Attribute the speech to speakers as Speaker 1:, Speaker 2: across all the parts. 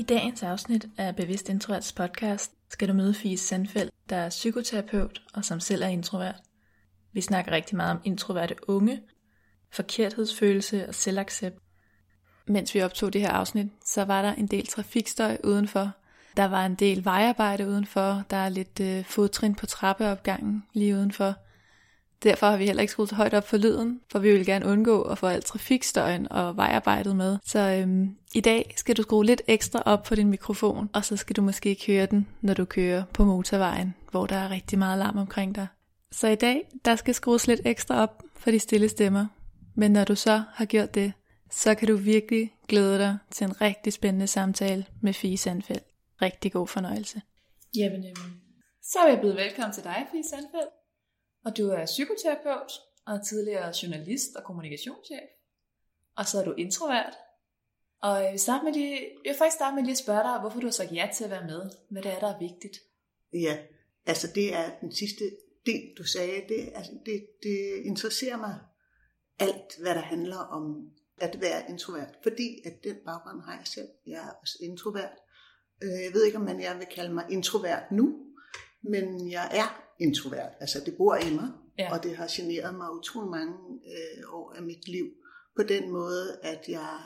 Speaker 1: I dagens afsnit af Bevidst Introverts podcast skal du møde Fie Sandfeldt, der er psykoterapeut og som selv er introvert. Vi snakker rigtig meget om introverte unge, forkerthedsfølelse og selvaccept. Mens vi optog det her afsnit, så var der en del trafikstøj udenfor. Der var en del vejarbejde udenfor. Der er lidt øh, fodtrin på trappeopgangen lige udenfor. Derfor har vi heller ikke skruet så højt op for lyden, for vi vil gerne undgå at få alt trafikstøjen og vejarbejdet med. Så øhm, i dag skal du skrue lidt ekstra op på din mikrofon, og så skal du måske køre den, når du kører på motorvejen, hvor der er rigtig meget larm omkring dig. Så i dag, der skal skrues lidt ekstra op for de stille stemmer. Men når du så har gjort det, så kan du virkelig glæde dig til en rigtig spændende samtale med Fie Sandfeldt. Rigtig god fornøjelse. Jamen, jamen. Så er jeg blevet velkommen til dig, Fie Sandfeldt. Og du er psykoterapeut og tidligere journalist og kommunikationschef. Og så er du introvert. Og jeg vil, starte med lige, jeg vil faktisk starte med lige at spørge dig, hvorfor du har sagt ja til at være med. Hvad det er, der er vigtigt.
Speaker 2: Ja, altså det er den sidste del, du sagde. Det, altså det, det interesserer mig alt, hvad der handler om at være introvert. Fordi at den baggrund har jeg selv. Jeg er også introvert. Øh, jeg ved ikke, om man jeg vil kalde mig introvert nu, men jeg er introvert. Altså det bor i mig, ja. og det har generet mig utrolig mange øh, år af mit liv. På den måde, at jeg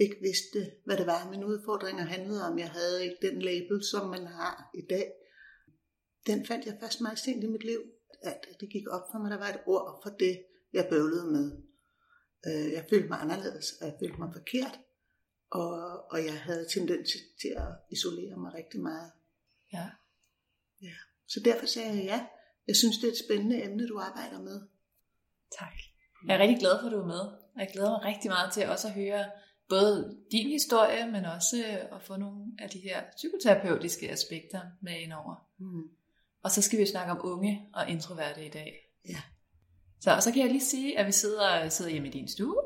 Speaker 2: ikke vidste, hvad det var, min udfordringer handlede om. Jeg havde ikke den label, som man har i dag. Den fandt jeg først meget sent i mit liv, at det gik op for mig, der var et ord for det, jeg bøvlede med. Øh, jeg følte mig anderledes, og jeg følte mig forkert, og, og jeg havde tendens til at isolere mig rigtig meget.
Speaker 1: Ja.
Speaker 2: Ja. Så derfor sagde jeg ja. Jeg synes, det er et spændende emne, du arbejder med.
Speaker 1: Tak. Jeg er rigtig glad for, at du er med. Jeg glæder mig rigtig meget til også at høre både din historie, men også at få nogle af de her psykoterapeutiske aspekter med ind over. Mm. Og så skal vi snakke om unge og introverte i dag.
Speaker 2: Ja.
Speaker 1: Så, og så kan jeg lige sige, at vi sidder, sidder hjemme i din stue,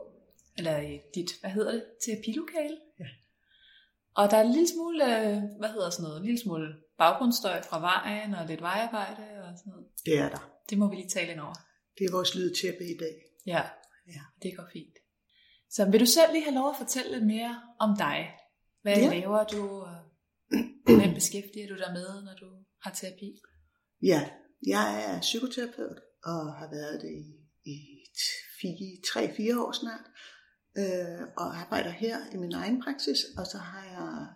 Speaker 1: eller i dit, hvad hedder det, terapilokale.
Speaker 2: Ja.
Speaker 1: Og der er en lille smule, øh, hvad hedder sådan noget, en lille smule baggrundsstøj fra vejen og lidt vejarbejde og sådan noget.
Speaker 2: Det er der.
Speaker 1: Det må vi lige tale ind over.
Speaker 2: Det er vores lydtæppe i dag.
Speaker 1: Ja,
Speaker 2: Ja.
Speaker 1: det går fint. Så vil du selv lige have lov at fortælle lidt mere om dig? Hvad
Speaker 2: Ja.
Speaker 1: laver du? Hvem beskæftiger du dig med, når du har terapi?
Speaker 2: Ja, jeg er psykoterapeut og har været det i, i 3-4 år snart. Øh, og arbejder her i min egen praksis, og så har jeg,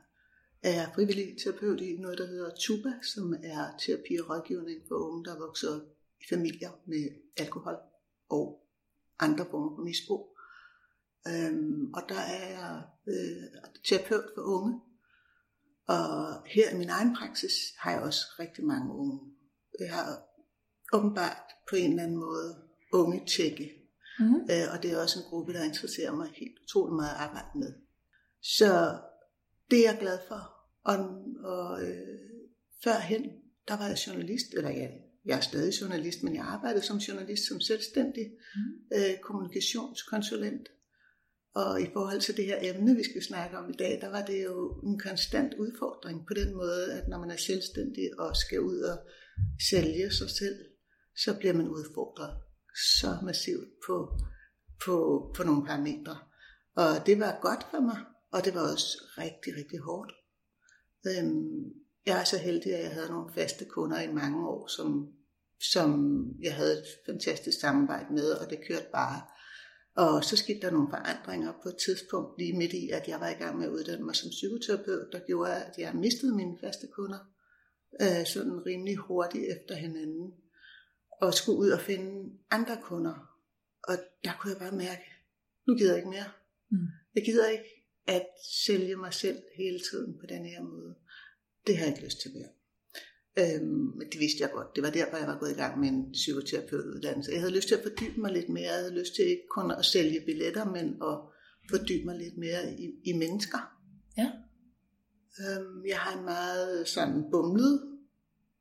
Speaker 2: er frivillig terapeut i noget, der hedder TUBA, som er terapi og rådgivning for unge, der vokser op i familier med alkohol og andre former for misbrug. Øhm, og der er jeg øh, terapeut for unge. Og her i min egen praksis har jeg også rigtig mange unge. Jeg har åbenbart på en eller anden måde unge tjekke.
Speaker 1: Mm.
Speaker 2: Øh, og det er også en gruppe, der interesserer mig helt utrolig meget at arbejde med. Så det er jeg glad for. Og, og øh, førhen, der var jeg journalist, eller jeg, jeg er stadig journalist, men jeg arbejdede som journalist, som selvstændig
Speaker 1: Mm.
Speaker 2: øh, kommunikationskonsulent. Og i forhold til det her emne, vi skal snakke om i dag, der var det jo en konstant udfordring på den måde, at når man er selvstændig og skal ud og sælge sig selv, så bliver man udfordret så massivt på, på, på nogle parametre. Og det var godt for mig, og det var også rigtig, rigtig hårdt. Øhm, jeg er så heldig, at jeg havde nogle faste kunder i mange år, som, som jeg havde et fantastisk samarbejde med, og det kørte bare. Og så skete der nogle forandringer på et tidspunkt, lige midt i, at jeg var i gang med at uddanne mig som psykoterapeut, der gjorde, at jeg mistede mine faste kunder øh, sådan rimelig hurtigt efter hinanden, og skulle ud og finde andre kunder. Og der kunne jeg bare mærke, nu gider jeg ikke mere.
Speaker 1: Mm.
Speaker 2: Jeg gider ikke at sælge mig selv hele tiden på den her måde. Det har jeg ikke lyst til mere. Øhm, men det vidste jeg godt. Det var derfor, jeg var gået i gang med en psykoterapeutuddannelse. Jeg havde lyst til at fordybe mig lidt mere. Jeg havde lyst til ikke kun at sælge billetter, men at fordybe mig lidt mere i, i mennesker.
Speaker 1: Ja.
Speaker 2: Øhm, jeg har en meget sådan bumlet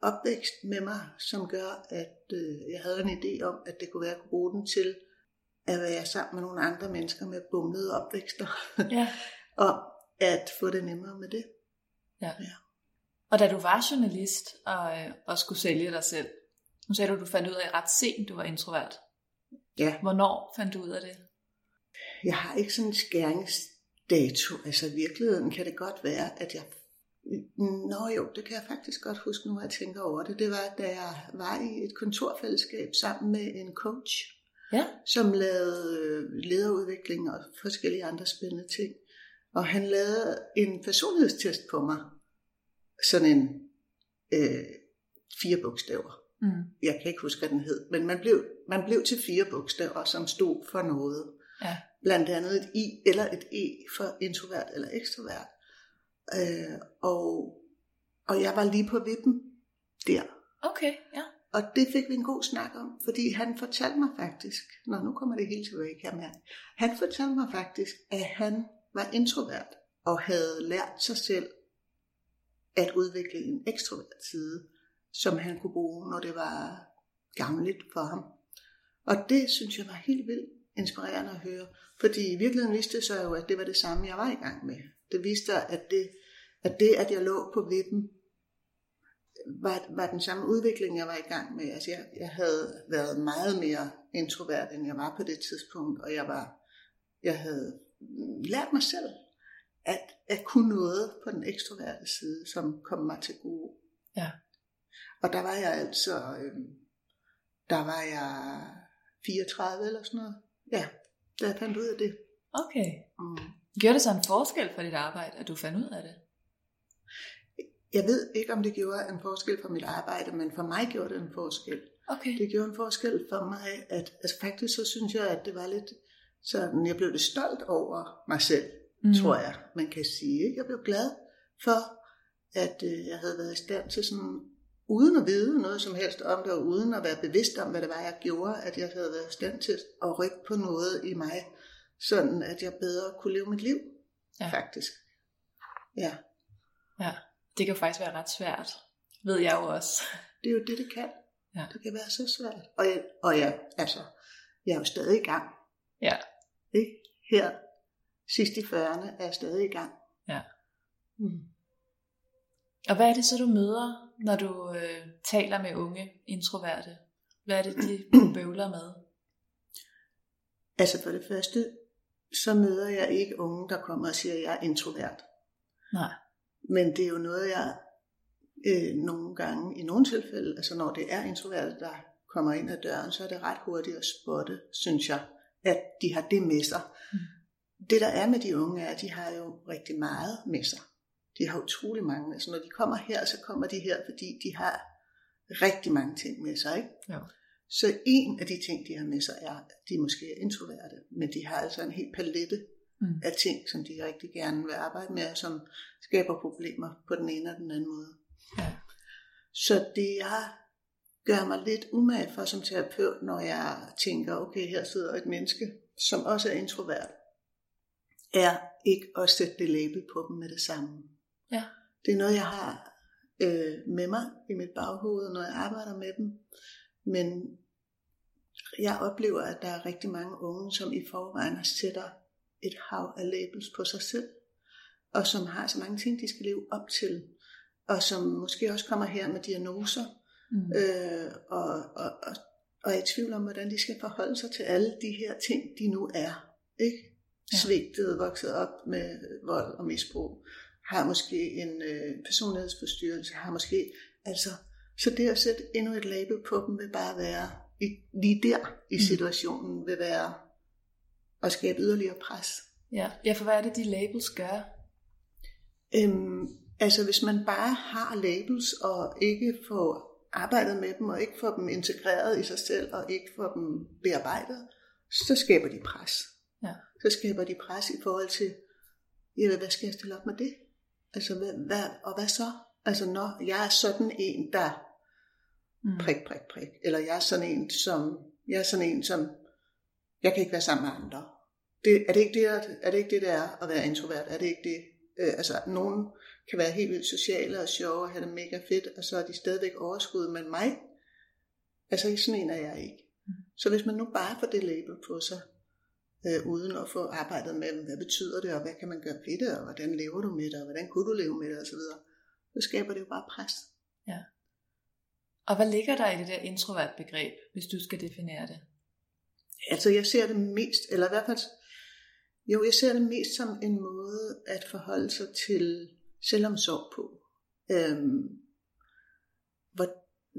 Speaker 2: opvækst med mig, som gør, at øh, jeg havde en idé om, at det kunne være, at jeg kunne bruge den til at være sammen med nogle andre mennesker med bumlede opvækster,
Speaker 1: Ja.
Speaker 2: og at få det nemmere med det.
Speaker 1: ja.
Speaker 2: Ja.
Speaker 1: Og da du var journalist og, øh, og skulle sælge dig selv, nu sagde du, at du fandt ud af ret sent, du var introvert.
Speaker 2: Ja,
Speaker 1: Hvornår fandt du ud af det?
Speaker 2: jeg har ikke sådan en skæringsdato. Altså i virkeligheden kan det godt være, at jeg... Nå jo, det kan jeg faktisk godt huske nu, at jeg tænker over det. Det var, da jeg var i et kontorfællesskab sammen med en coach,
Speaker 1: Ja.
Speaker 2: som lavede øh, lederudvikling og forskellige andre spændende ting. Og han lavede en personlighedstest på mig. Sådan en øh, fire bogstaver.
Speaker 1: Mm.
Speaker 2: Jeg kan ikke huske, hvad den hed. Men man blev, man blev til fire bogstaver, som stod for noget.
Speaker 1: Ja.
Speaker 2: Blandt andet et I eller et E for introvert eller ekstrovert. Øh, og, og jeg var lige på vippen der.
Speaker 1: Okay, ja.
Speaker 2: Og det fik vi en god snak om, fordi han fortalte mig faktisk, når nu kommer det hele tilbage, kan jeg mærke. Han fortalte mig faktisk, at han var introvert og havde lært sig selv at udvikle en ekstrovert side, som han kunne bruge, når det var gavnligt for ham. Og det synes jeg var helt vildt inspirerende at høre, fordi i virkeligheden viste det sig jo, at det var det samme, jeg var i gang med. Det viste sig, at det, at, det, at jeg lå på vippen, var, var den samme udvikling, jeg var i gang med. Altså jeg, jeg havde været meget mere introvert, end jeg var på det tidspunkt, og jeg var, jeg havde lært mig selv at, at kunne noget på den ekstroverte side, som kom mig til gode.
Speaker 1: Ja.
Speaker 2: Og der var jeg altså, øh, der var jeg 34 eller sådan noget. Ja, da jeg fandt ud af det.
Speaker 1: Okay.
Speaker 2: Mm.
Speaker 1: Gjorde det så en forskel for dit arbejde, at du fandt ud af det?
Speaker 2: Jeg ved ikke, om det gjorde en forskel for mit arbejde, men for mig gjorde det en forskel.
Speaker 1: Okay.
Speaker 2: Det gjorde en forskel for mig, at altså faktisk så synes jeg, at det var lidt sådan, jeg blev lidt stolt over mig selv, mm. tror jeg, man kan sige. Jeg blev glad for, at øh, jeg havde været i stand til sådan, uden at vide noget som helst om det, og uden at være bevidst om, hvad det var, jeg gjorde, at jeg havde været i stand til at rykke på noget i mig, sådan at jeg bedre kunne leve mit liv,
Speaker 1: Ja.
Speaker 2: faktisk. Ja,
Speaker 1: Ja. Det kan faktisk være ret svært, ved jeg jo også.
Speaker 2: det er jo det, det kan.
Speaker 1: Ja.
Speaker 2: Det kan være så svært. Og jeg, og jeg, altså, jeg er jo stadig i gang.
Speaker 1: Ja.
Speaker 2: Ikke? Her, sidst i 40'erne, er jeg stadig i gang.
Speaker 1: Ja.
Speaker 2: Mm.
Speaker 1: Og hvad er det så, du møder, når du øh, taler med unge introverte? Hvad er det, de bøvler med?
Speaker 2: Altså for det første, så møder jeg ikke unge, der kommer og siger, at jeg er introvert.
Speaker 1: Nej.
Speaker 2: Men det er jo noget, jeg øh, nogle gange, i nogle tilfælde, altså når det er introverte, der kommer ind ad døren, så er det ret hurtigt at spotte, synes jeg, at de har det med sig.
Speaker 1: Mm.
Speaker 2: Det der er med de unge er, at de har jo rigtig meget med sig. De har utrolig mange. Altså når de kommer her, så kommer de her, fordi de har rigtig mange ting med sig. Ikke?
Speaker 1: Jo.
Speaker 2: Så en af de ting, de har med sig, er, at de måske er introverte, men de har altså en helt palette
Speaker 1: Mm.
Speaker 2: af ting, som de rigtig gerne vil arbejde med, og som skaber problemer på den ene og den anden måde.
Speaker 1: Ja.
Speaker 2: Så det jeg gør mig lidt umage for som terapeut, når jeg tænker, okay, her sidder et menneske, som også er introvert, er ikke at sætte det label på dem med det samme.
Speaker 1: Ja.
Speaker 2: Det er noget, jeg har øh, med mig i mit baghoved, når jeg arbejder med dem. Men jeg oplever, at der er rigtig mange unge, som i forvejen sætter et hav af labels på sig selv, og som har så mange ting, de skal leve op til, og som måske også kommer her med diagnoser,
Speaker 1: Mm.
Speaker 2: øh, og, og, og, og er i tvivl om, hvordan de skal forholde sig til alle de her ting, de nu er. Ikke?
Speaker 1: Ja.
Speaker 2: Svigtet, vokset op med vold og misbrug, har måske en øh, personlighedsforstyrrelse, har måske, altså, så det at sætte endnu et label på dem vil bare være, i, lige der i
Speaker 1: Mm.
Speaker 2: situationen, vil være at skabe yderligere pres.
Speaker 1: Ja. ja, for hvad er det, de labels gør?
Speaker 2: Øhm, altså hvis man bare har labels og ikke får arbejdet med dem og ikke får dem integreret i sig selv og ikke får dem bearbejdet, så skaber de pres.
Speaker 1: Ja.
Speaker 2: Så skaber de pres i forhold til, ja, hvad skal jeg stille op med det? Altså, hvad, hvad, og hvad så? Altså, når jeg er sådan en, der
Speaker 1: Mm.
Speaker 2: prik, prik, prik, eller jeg er sådan en, som, jeg er sådan en, som, jeg kan ikke være sammen med andre. Det, er, det ikke det, er det ikke det, det er at være introvert? Er det ikke det? Øh, altså, nogen kan være helt vildt sociale og sjove og have det mega fedt, og så er de stadigvæk overskud, men mig, altså sådan en er jeg ikke. Mm. Så hvis man nu bare får det label på sig, øh, uden at få arbejdet med, hvad betyder det, og hvad kan man gøre ved det, og hvordan lever du med det, og hvordan kunne du leve med det, osv., så skaber det jo bare pres.
Speaker 1: Ja. Og hvad ligger der i det der introvert begreb, hvis du skal definere det?
Speaker 2: Altså jeg ser det mest, eller i hvert fald, jo jeg ser det mest som en måde at forholde sig til selvomsorg på. Øhm, hvad,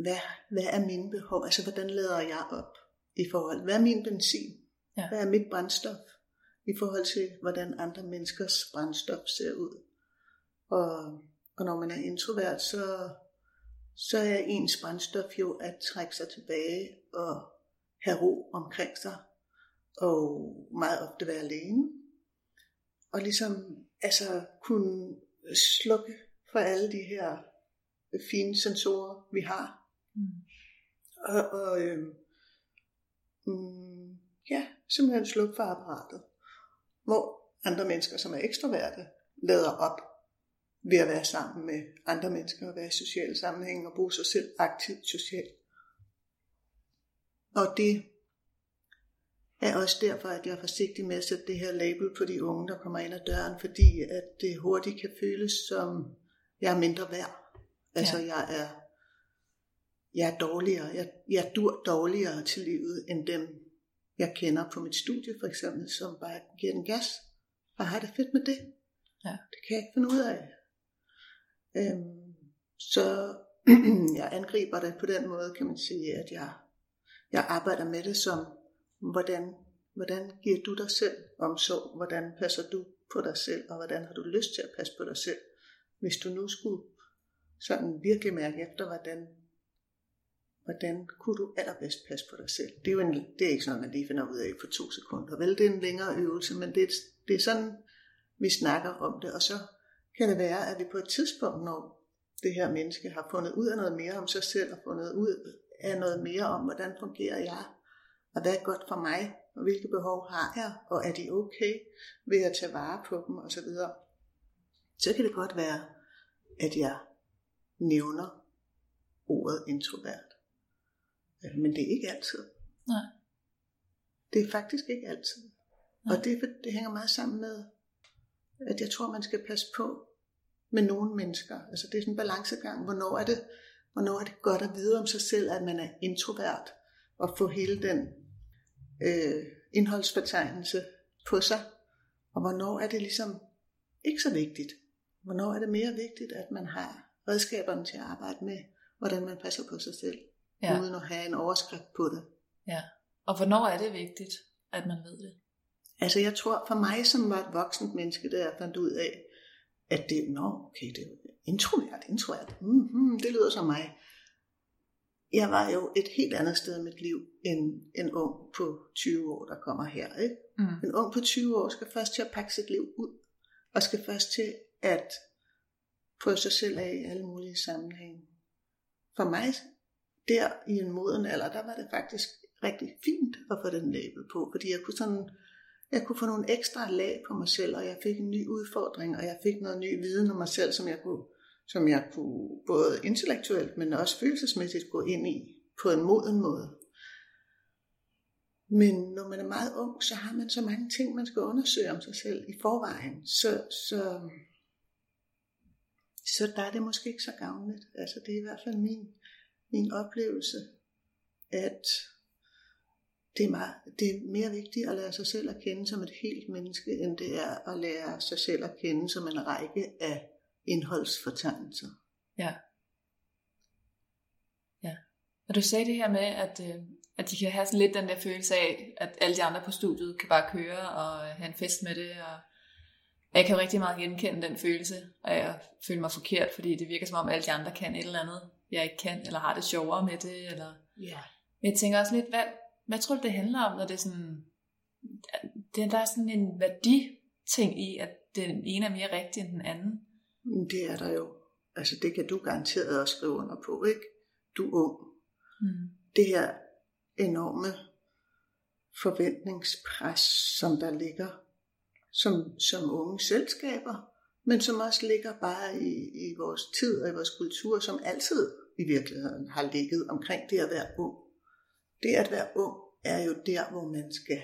Speaker 2: hvad, hvad er mine behov? Altså hvordan lader jeg op i forhold? Hvad er min benzin? Ja. Hvad er mit brændstof? I forhold til hvordan andre menneskers brændstof ser ud. Og, og når man er introvert, så, så er ens brændstof jo at trække sig tilbage og have ro omkring sig, og meget ofte være alene. Og ligesom altså kunne slukke for alle de her fine sensorer, vi har. Mm. Og, og øh, mm, ja, simpelthen slukke for apparatet. Hvor andre mennesker, som er ekstroverte, lader op ved at være sammen med andre mennesker og være i sociale sammenhæng og bruge sig selv aktivt socialt. Og det er også derfor, at jeg er forsigtig med at sætte det her label på de unge, der kommer ind ad døren, fordi at det hurtigt kan føles som, jeg er mindre værd. Altså, ja. jeg er jeg er dårligere. Jeg, jeg dur dårligere til livet, end dem, jeg kender på mit studie, for eksempel, som bare giver den gas, og har det fedt med det. Ja. Det kan jeg ikke finde ud af. Øhm, så jeg angriber det på den måde, kan man sige, at jeg jeg arbejder med det som, hvordan, hvordan giver du dig selv omsorg? Hvordan passer du på dig selv? Og hvordan har du lyst til at passe på dig selv? Hvis du nu skulle sådan virkelig mærke efter, hvordan, hvordan kunne du allerbedst passe på dig selv? Det er jo en, det er ikke sådan noget, man lige finder ud af på to sekunder. Vel, det er en længere øvelse, men det er, det er sådan, vi snakker om det. Og så kan det være, at vi på et tidspunkt, når det her menneske har fundet ud af noget mere om sig selv, og fundet ud af noget mere om, hvordan fungerer jeg, og hvad er godt for mig, og hvilke behov har jeg, og er de okay ved at tage vare på dem osv. Så, så kan det godt være, at jeg nævner ordet introvert. Øh, men det er ikke altid.
Speaker 1: Nej.
Speaker 2: Det er faktisk ikke altid. Nej. Og det, det hænger meget sammen med, at jeg tror, man skal passe på med nogle mennesker. Altså det er sådan en balancegang. Hvornår er det, Hvornår er det godt at vide om sig selv, at man er introvert, og få hele den øh, indholdsbetegnelse på sig. Og hvornår er det ligesom ikke så vigtigt. Hvornår er det mere vigtigt, at man har redskaberne til at arbejde med, hvordan man passer på sig selv, ja. uden at have en overskrift på det.
Speaker 1: Ja, og hvornår er det vigtigt, at man ved det?
Speaker 2: Altså jeg tror, for mig som var et voksent menneske, der jeg fandt ud af, at det, nå, okay, det er introvert, introvert, mm-hmm, det lyder som mig. Jeg var jo et helt andet sted i mit liv end en ung på 20 år, der kommer her. Ikke? Mm. En ung på 20 år skal først til at pakke sit liv ud, og skal først til at prøve sig selv af i alle mulige sammenhænge. For mig, der i en moden alder, der var det faktisk rigtig fint at få den label på, fordi jeg kunne sådan jeg kunne få nogle ekstra lag på mig selv, og jeg fik en ny udfordring, og jeg fik noget ny viden om mig selv, som jeg kunne, som jeg kunne både intellektuelt, men også følelsesmæssigt gå ind i på en moden måde. Men når man er meget ung, så har man så mange ting, man skal undersøge om sig selv i forvejen. Så, så, så der er det måske ikke så gavnligt. Altså det er i hvert fald min, min oplevelse, at det er, meget, det er mere vigtigt at lære sig selv at kende som et helt menneske, end det er at lære sig selv at kende som en række af indholdsfortegnelser.
Speaker 1: Ja. Ja. Og du sagde det her med, at, øh, at de kan have sådan lidt den der følelse af, at alle de andre på studiet kan bare køre og have en fest med det. Og jeg kan jo rigtig meget genkende den følelse, og jeg føler mig forkert, fordi det virker som om alle de andre kan et eller andet, jeg ikke kan, eller har det sjovere med det. Eller...
Speaker 2: Ja.
Speaker 1: Men jeg tænker også lidt, hvad, hvad tror du, det handler om, når det er sådan... Det, der er sådan en værdi-ting i, at den ene er mere rigtig end den anden.
Speaker 2: Det er der jo. Altså det kan du garanteret også skrive under på, ikke? Du er ung. Mm. Det her enorme forventningspres, som der ligger, som, som unge selskaber, men som også ligger bare i, i vores tid og i vores kultur, som altid i virkeligheden har ligget omkring det at være ung. Det at være ung er jo der, hvor man skal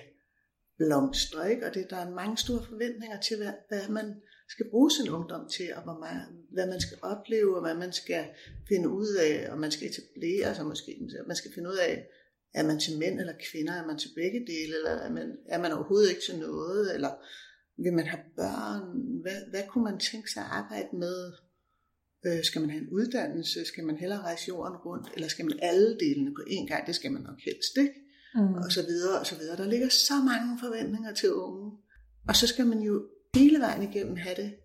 Speaker 2: blomstre, ikke? og det, der er mange store forventninger til, hvad, hvad man skal bruge sin ungdom til, og hvor man, hvad man skal opleve, og hvad man skal finde ud af, og man skal etablere sig måske. Man skal finde ud af, er man til mænd eller kvinder, er man til begge dele, eller er man, er man overhovedet ikke til noget, eller vil man have børn, hvad, hvad kunne man tænke sig at arbejde med, øh, skal man have en uddannelse, skal man hellere rejse jorden rundt, eller skal man alle delene på én gang, det skal man nok helst, ikke? Mm. Og så videre, og så videre. Der ligger så mange forventninger til unge, og så skal man jo hele vejen igennem have det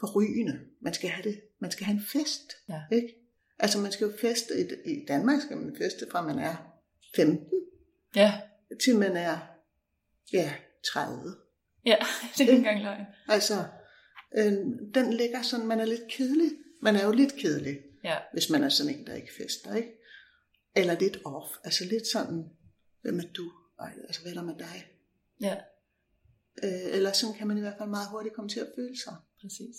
Speaker 2: forrygende. Man skal have det, man skal have en fest, ja. ikke? Altså man skal jo feste, i, i Danmark skal man feste fra man er 15,
Speaker 1: ja.
Speaker 2: til man er ja, 30.
Speaker 1: Ja, det er ikke engang løgn.
Speaker 2: Altså, øh, den ligger sådan, man er lidt kedelig. Man er jo lidt kedelig,
Speaker 1: ja.
Speaker 2: hvis man er sådan en, der ikke fester, ikke? Eller lidt off, altså lidt sådan, hvem er du? Altså, hvad er der med dig?
Speaker 1: Ja.
Speaker 2: Øh, eller sådan kan man i hvert fald meget hurtigt komme til at føle sig.
Speaker 1: Præcis.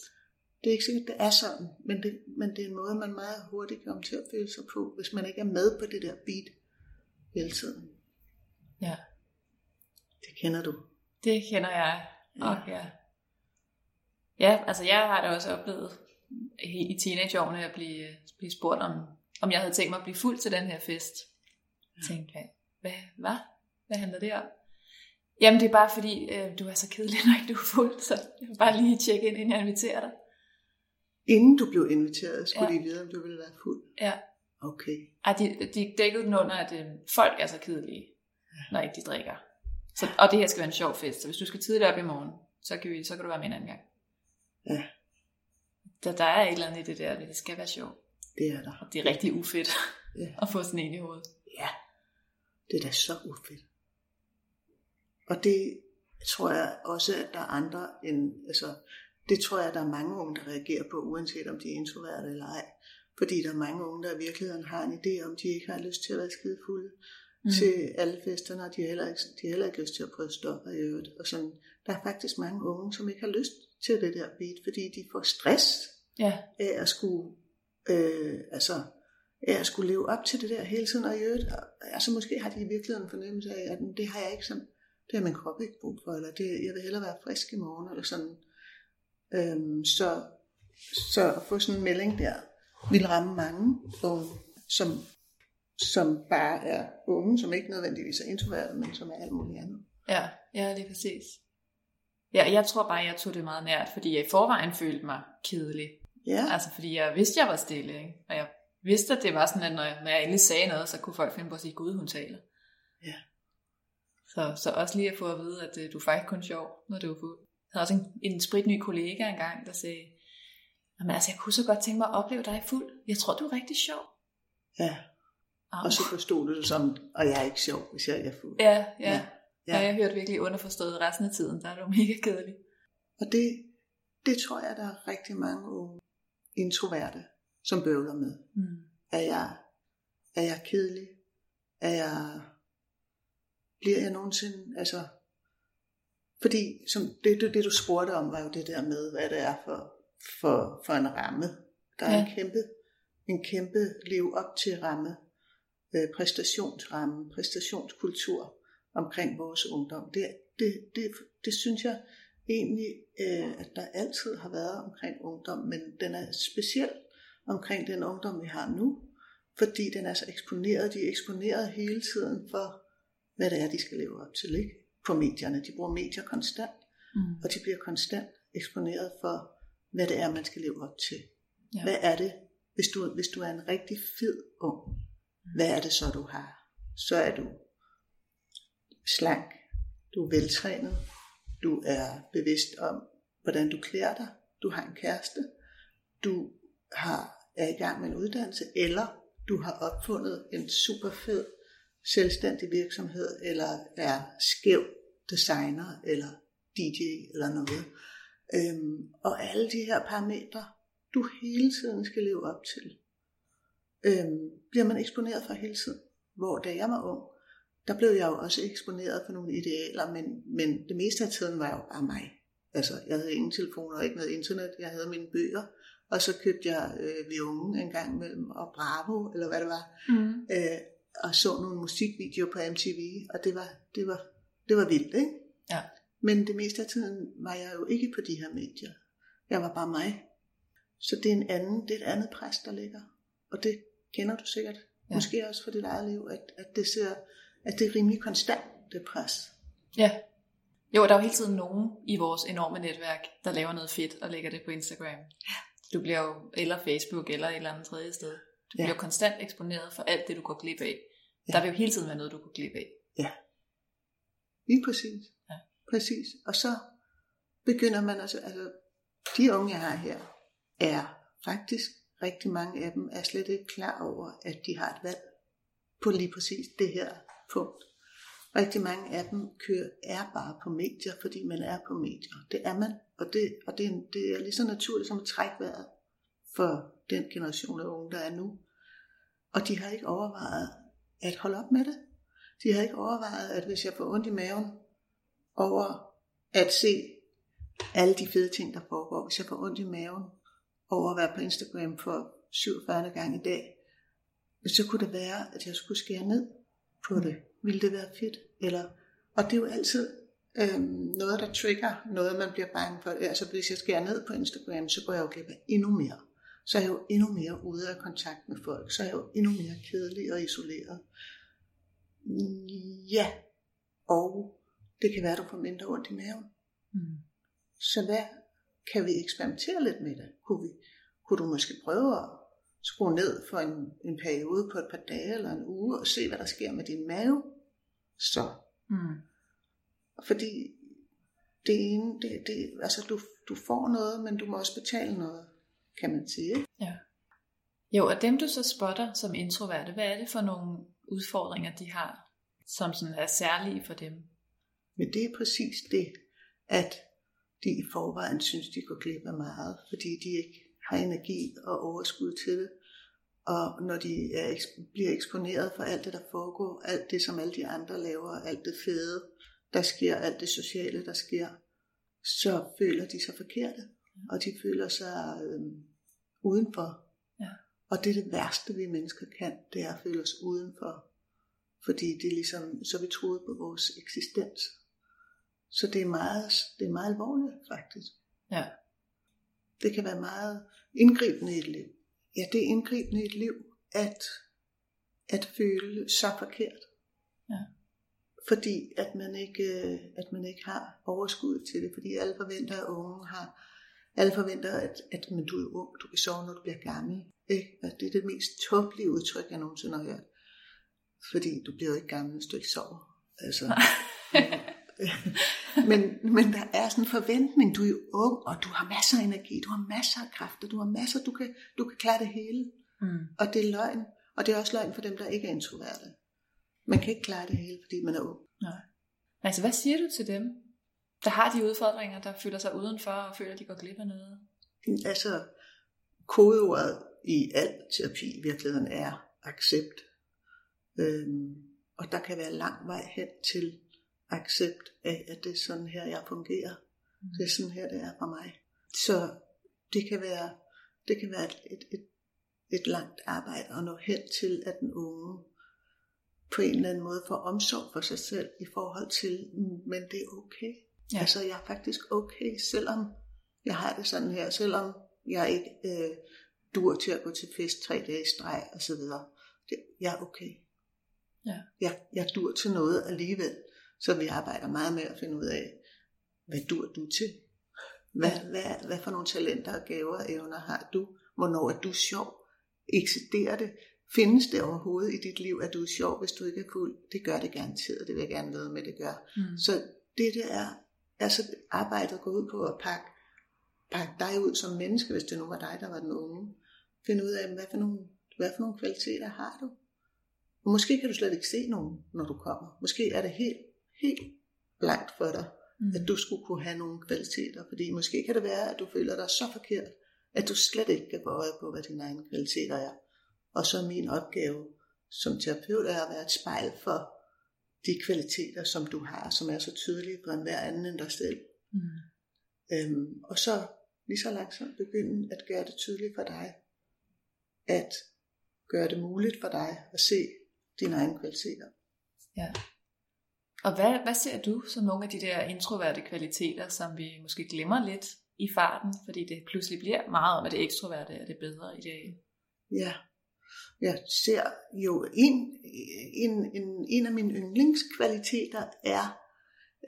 Speaker 2: Det er ikke sikkert, det er sådan, men det, men det er en måde, man meget hurtigt kommer til at føle sig på, hvis man ikke er med på det der beat hele tiden.
Speaker 1: Ja.
Speaker 2: Det kender du.
Speaker 1: Det kender jeg. Ja. Okay. ja. Ja, altså jeg har da også oplevet i teenageårene at blive, blive spurgt om, om jeg havde tænkt mig at blive fuld til den her fest. Jeg tænkte, hvad, hvad, hvad? Hvad handler det om? Jamen det er bare fordi, øh, du er så kedelig, når ikke du er fuld, så jeg vil bare lige tjekke ind, inden jeg inviterer dig.
Speaker 2: Inden du blev inviteret, skulle ja. de vide, om du ville være fuld?
Speaker 1: Ja.
Speaker 2: Okay.
Speaker 1: Ej, de, de dækkede den under, at øh, folk er så kedelige, ja. når ikke de drikker. Så, og det her skal være en sjov fest, så hvis du skal tidligt op i morgen, så kan, vi, så kan du være med en anden gang.
Speaker 2: Ja.
Speaker 1: Der, der er et eller andet i det der, det skal være sjovt.
Speaker 2: Det er der.
Speaker 1: Og det er rigtig ufedt ja. at få sådan en i hovedet.
Speaker 2: Ja, det er da så ufedt. Og det tror jeg også, at der er andre end, altså, det tror jeg, at der er mange unge, der reagerer på, uanset om de er introverte eller ej. Fordi der er mange unge, der i virkeligheden har en idé om, de ikke har lyst til at være skide fulde mm. til alle festerne, og de har heller ikke, de har heller ikke lyst til at prøve stoffer i øvrigt. Og sådan, der er faktisk mange unge, som ikke har lyst til det der beat, fordi de får stress
Speaker 1: ja.
Speaker 2: af at skulle, øh, altså, af at skulle leve op til det der hele tiden, og i øvrigt, altså måske har de i virkeligheden en fornemmelse af, at det har jeg ikke sådan, det har min krop ikke brug for, eller det, jeg vil hellere være frisk i morgen, eller sådan. Øhm, så, så at få sådan en melding der, vil ramme mange unge, som, som bare er unge, som ikke nødvendigvis er introverte, men som er alt muligt andet.
Speaker 1: Ja, ja, det er præcis. Ja, jeg tror bare, jeg tog det meget nært, fordi jeg i forvejen følte mig kedelig.
Speaker 2: Ja.
Speaker 1: Altså fordi jeg vidste, jeg var stille, ikke? og jeg vidste, at det var sådan, at når jeg, når jeg endelig sagde noget, så kunne folk finde på at sige, gud, hun taler.
Speaker 2: Ja.
Speaker 1: Så, så også lige at få at vide, at øh, du er faktisk kun sjov, når du er fuld. Jeg havde også en, en spritny kollega engang, der sagde, men altså, jeg kunne så godt tænke mig at opleve dig fuld. Jeg tror, du er rigtig sjov.
Speaker 2: Ja. Oh. Og så forstod du det som, og jeg er ikke sjov, hvis jeg er fuld.
Speaker 1: Ja, ja. ja. ja. Og jeg hørte virkelig underforstået resten af tiden, der er du mega kedelig.
Speaker 2: Og det, det tror jeg, der er rigtig mange unge introverte, som bøvler med.
Speaker 1: Mm.
Speaker 2: Er, jeg, er jeg kedelig? Er jeg, bliver jeg nogensinde, altså, fordi som det, det, det du spurgte om, var jo det der med, hvad det er for for, for en ramme. Der er ja. en kæmpe, en kæmpe lev op til ramme, øh, præstationsramme, præstationskultur omkring vores ungdom. Det, det, det, det synes jeg egentlig, øh, at der altid har været omkring ungdom, men den er speciel omkring den ungdom, vi har nu, fordi den er så eksponeret. De er eksponeret hele tiden for, hvad det er, de skal leve op til ikke? på medierne. De bruger medier konstant,
Speaker 1: mm.
Speaker 2: og de bliver konstant eksponeret for hvad det er, man skal leve op til.
Speaker 1: Ja.
Speaker 2: Hvad er det, hvis du, hvis du er en rigtig fed ung, hvad er det så, du har? Så er du slank, du er veltrænet, du er bevidst om, hvordan du klæder dig, du har en kæreste, du har, er i gang med en uddannelse, eller du har opfundet en super fed selvstændig virksomhed, eller er skæv designer, eller DJ, eller noget. Øhm, og alle de her parametre, du hele tiden skal leve op til, øhm, bliver man eksponeret for hele tiden. Hvor da jeg var ung, der blev jeg jo også eksponeret for nogle idealer, men, men det meste af tiden var jeg jo bare mig. Altså, jeg havde ingen telefoner og ikke noget internet. Jeg havde mine bøger. Og så købte jeg øh, Vi Unge en gang imellem, og Bravo, eller hvad det var.
Speaker 1: Mm.
Speaker 2: Øh, og så nogle musikvideoer på MTV, og det var, det var, det var vildt, ikke?
Speaker 1: Ja.
Speaker 2: Men det meste af tiden var jeg jo ikke på de her medier. Jeg var bare mig. Så det er, en anden, det er et andet pres, der ligger. Og det kender du sikkert.
Speaker 1: Ja.
Speaker 2: Måske også for dit eget liv, at, at, det ser, at det er rimelig konstant, det pres.
Speaker 1: Ja. Jo, der er jo hele tiden nogen i vores enorme netværk, der laver noget fedt og lægger det på Instagram. Ja. Du bliver jo, eller Facebook, eller et eller andet tredje sted. Du
Speaker 2: Ja.
Speaker 1: bliver konstant eksponeret for alt det, du går glip af.
Speaker 2: Ja.
Speaker 1: Der vil jo hele tiden være noget, du går glip af.
Speaker 2: Lige præcis.
Speaker 1: Ja.
Speaker 2: Præcis. Og så begynder man altså, altså, de unge, jeg har her, er faktisk, rigtig mange af dem er slet ikke klar over, at de har et valg på lige præcis det her punkt. Rigtig mange af dem kører, er bare på medier, fordi man er på medier. Det er man, og det, og det, er, det er lige så naturligt som at trække vejret for den generation af unge, der er nu. Og de har ikke overvejet at holde op med det. De har ikke overvejet, at hvis jeg får ondt i maven over at se alle de fede ting, der foregår, hvis jeg får ondt i maven over at være på Instagram for 47. gang i dag, så kunne det være, at jeg skulle skære ned på det. Ville det være fedt? Eller, og det er jo altid øhm, noget, der trigger noget, man bliver bange for. Altså hvis jeg skærer ned på Instagram, så går jeg jo glip af endnu mere. Så er jeg jo endnu mere ude af kontakt med folk. Så er jeg jo endnu mere kedelig og isoleret. Ja, og det kan være, at du får mindre ondt i maven.
Speaker 1: Mm.
Speaker 2: Så hvad kan vi eksperimentere lidt med det? Kunne, vi, kunne du måske prøve at skrue ned for en, en periode på et par dage eller en uge og se, hvad der sker med din mave? Så.
Speaker 1: Mm.
Speaker 2: Fordi det ene, det, det, altså du, du får noget, men du må også betale noget, kan man sige.
Speaker 1: Ja. Jo, og dem du så spotter som introverte, hvad er det for nogle udfordringer, de har, som sådan er særlige for dem?
Speaker 2: Men det er præcis det, at de i forvejen synes, de går glip af meget, fordi de ikke har energi og overskud til det. Og når de er, bliver eksponeret for alt det, der foregår, alt det, som alle de andre laver, alt det fede, der sker, alt det sociale, der sker, så føler de sig forkerte, og de føler sig øh, udenfor.
Speaker 1: Ja.
Speaker 2: Og det er det værste, vi mennesker kan, det er at føle os udenfor. Fordi det er ligesom, så vi troet på vores eksistens. Så det er meget, det er meget alvorligt, faktisk.
Speaker 1: Ja.
Speaker 2: Det kan være meget indgribende i et liv. Ja, det er indgribende i et liv, at, at føle så forkert.
Speaker 1: Ja.
Speaker 2: Fordi at man, ikke, øh, at man ikke har overskud til det. Fordi alle forventer, at unge har... Alle forventer, at, at men du er ung, du kan sove, når du bliver gammel. Ikke? At det er det mest tåbelige udtryk, jeg nogensinde har hørt. Fordi du bliver ikke gammel, hvis du ikke sover. Altså, men, men der er sådan en forventning, du er ung, og du har masser af energi, du har masser af kræfter, du har masser, du kan, du kan klare det hele.
Speaker 1: Mm.
Speaker 2: Og det er løgn, og det er også løgn for dem, der ikke er introverte. Man kan ikke klare det hele, fordi man er ung.
Speaker 1: Nej. Altså, hvad siger du til dem, der har de udfordringer, der føler sig udenfor og føler, at de går glip af noget?
Speaker 2: Altså, kodeordet i al terapi i virkeligheden er accept. Øhm, og der kan være lang vej hen til accept af, at det er sådan her, jeg fungerer.
Speaker 1: Mm.
Speaker 2: Det er sådan her, det er for mig. Så det kan være, det kan være et, et, et, et langt arbejde at nå hen til, at den unge på en eller anden måde får omsorg for sig selv i forhold til, "Mm, men det er okay.
Speaker 1: Ja.
Speaker 2: Ja. Altså, jeg er faktisk okay, selvom jeg har det sådan her, selvom jeg ikke øh, dur til at gå til fest tre dage i streg og så videre. Det, jeg er okay.
Speaker 1: Ja.
Speaker 2: Jeg, jeg dur til noget alligevel, så vi arbejder meget med at finde ud af, hvad dur du til? Hvad, hvad, hvad for nogle talenter, gaver og evner har du? Hvornår er du sjov? Eksisterer det? Findes det overhovedet i dit liv, at du er sjov, hvis du ikke er fuld? Det gør det garanteret, det vil jeg gerne vide med, det gør.
Speaker 1: Mm.
Speaker 2: Så det, det er, altså arbejdet går ud på at pakke, pakke dig ud som menneske, hvis det nu var dig, der var den unge. Finde ud af, hvad for nogle, hvad for nogle kvaliteter har du? Og måske kan du slet ikke se nogen, når du kommer. Måske er det helt, helt blankt for dig,
Speaker 1: Mm.
Speaker 2: at du skulle kunne have nogle kvaliteter. Fordi måske kan det være, at du føler dig så forkert, at du slet ikke kan få øje på, hvad dine egne kvaliteter er. Og så er min opgave som terapeut er at være et spejl for de kvaliteter, som du har, som er så tydelige for enhver anden end dig selv.
Speaker 1: Mm.
Speaker 2: Øhm, og så lige så langsomt begynde at gøre det tydeligt for dig, at gøre det muligt for dig at se dine egne kvaliteter.
Speaker 1: Ja. Og hvad, hvad ser du som nogle af de der introverte kvaliteter, som vi måske glemmer lidt i farten, fordi det pludselig bliver meget om, at det ekstroverte er det bedre i dag?
Speaker 2: Ja, jeg ser jo en, en, en, en af mine yndlingskvaliteter er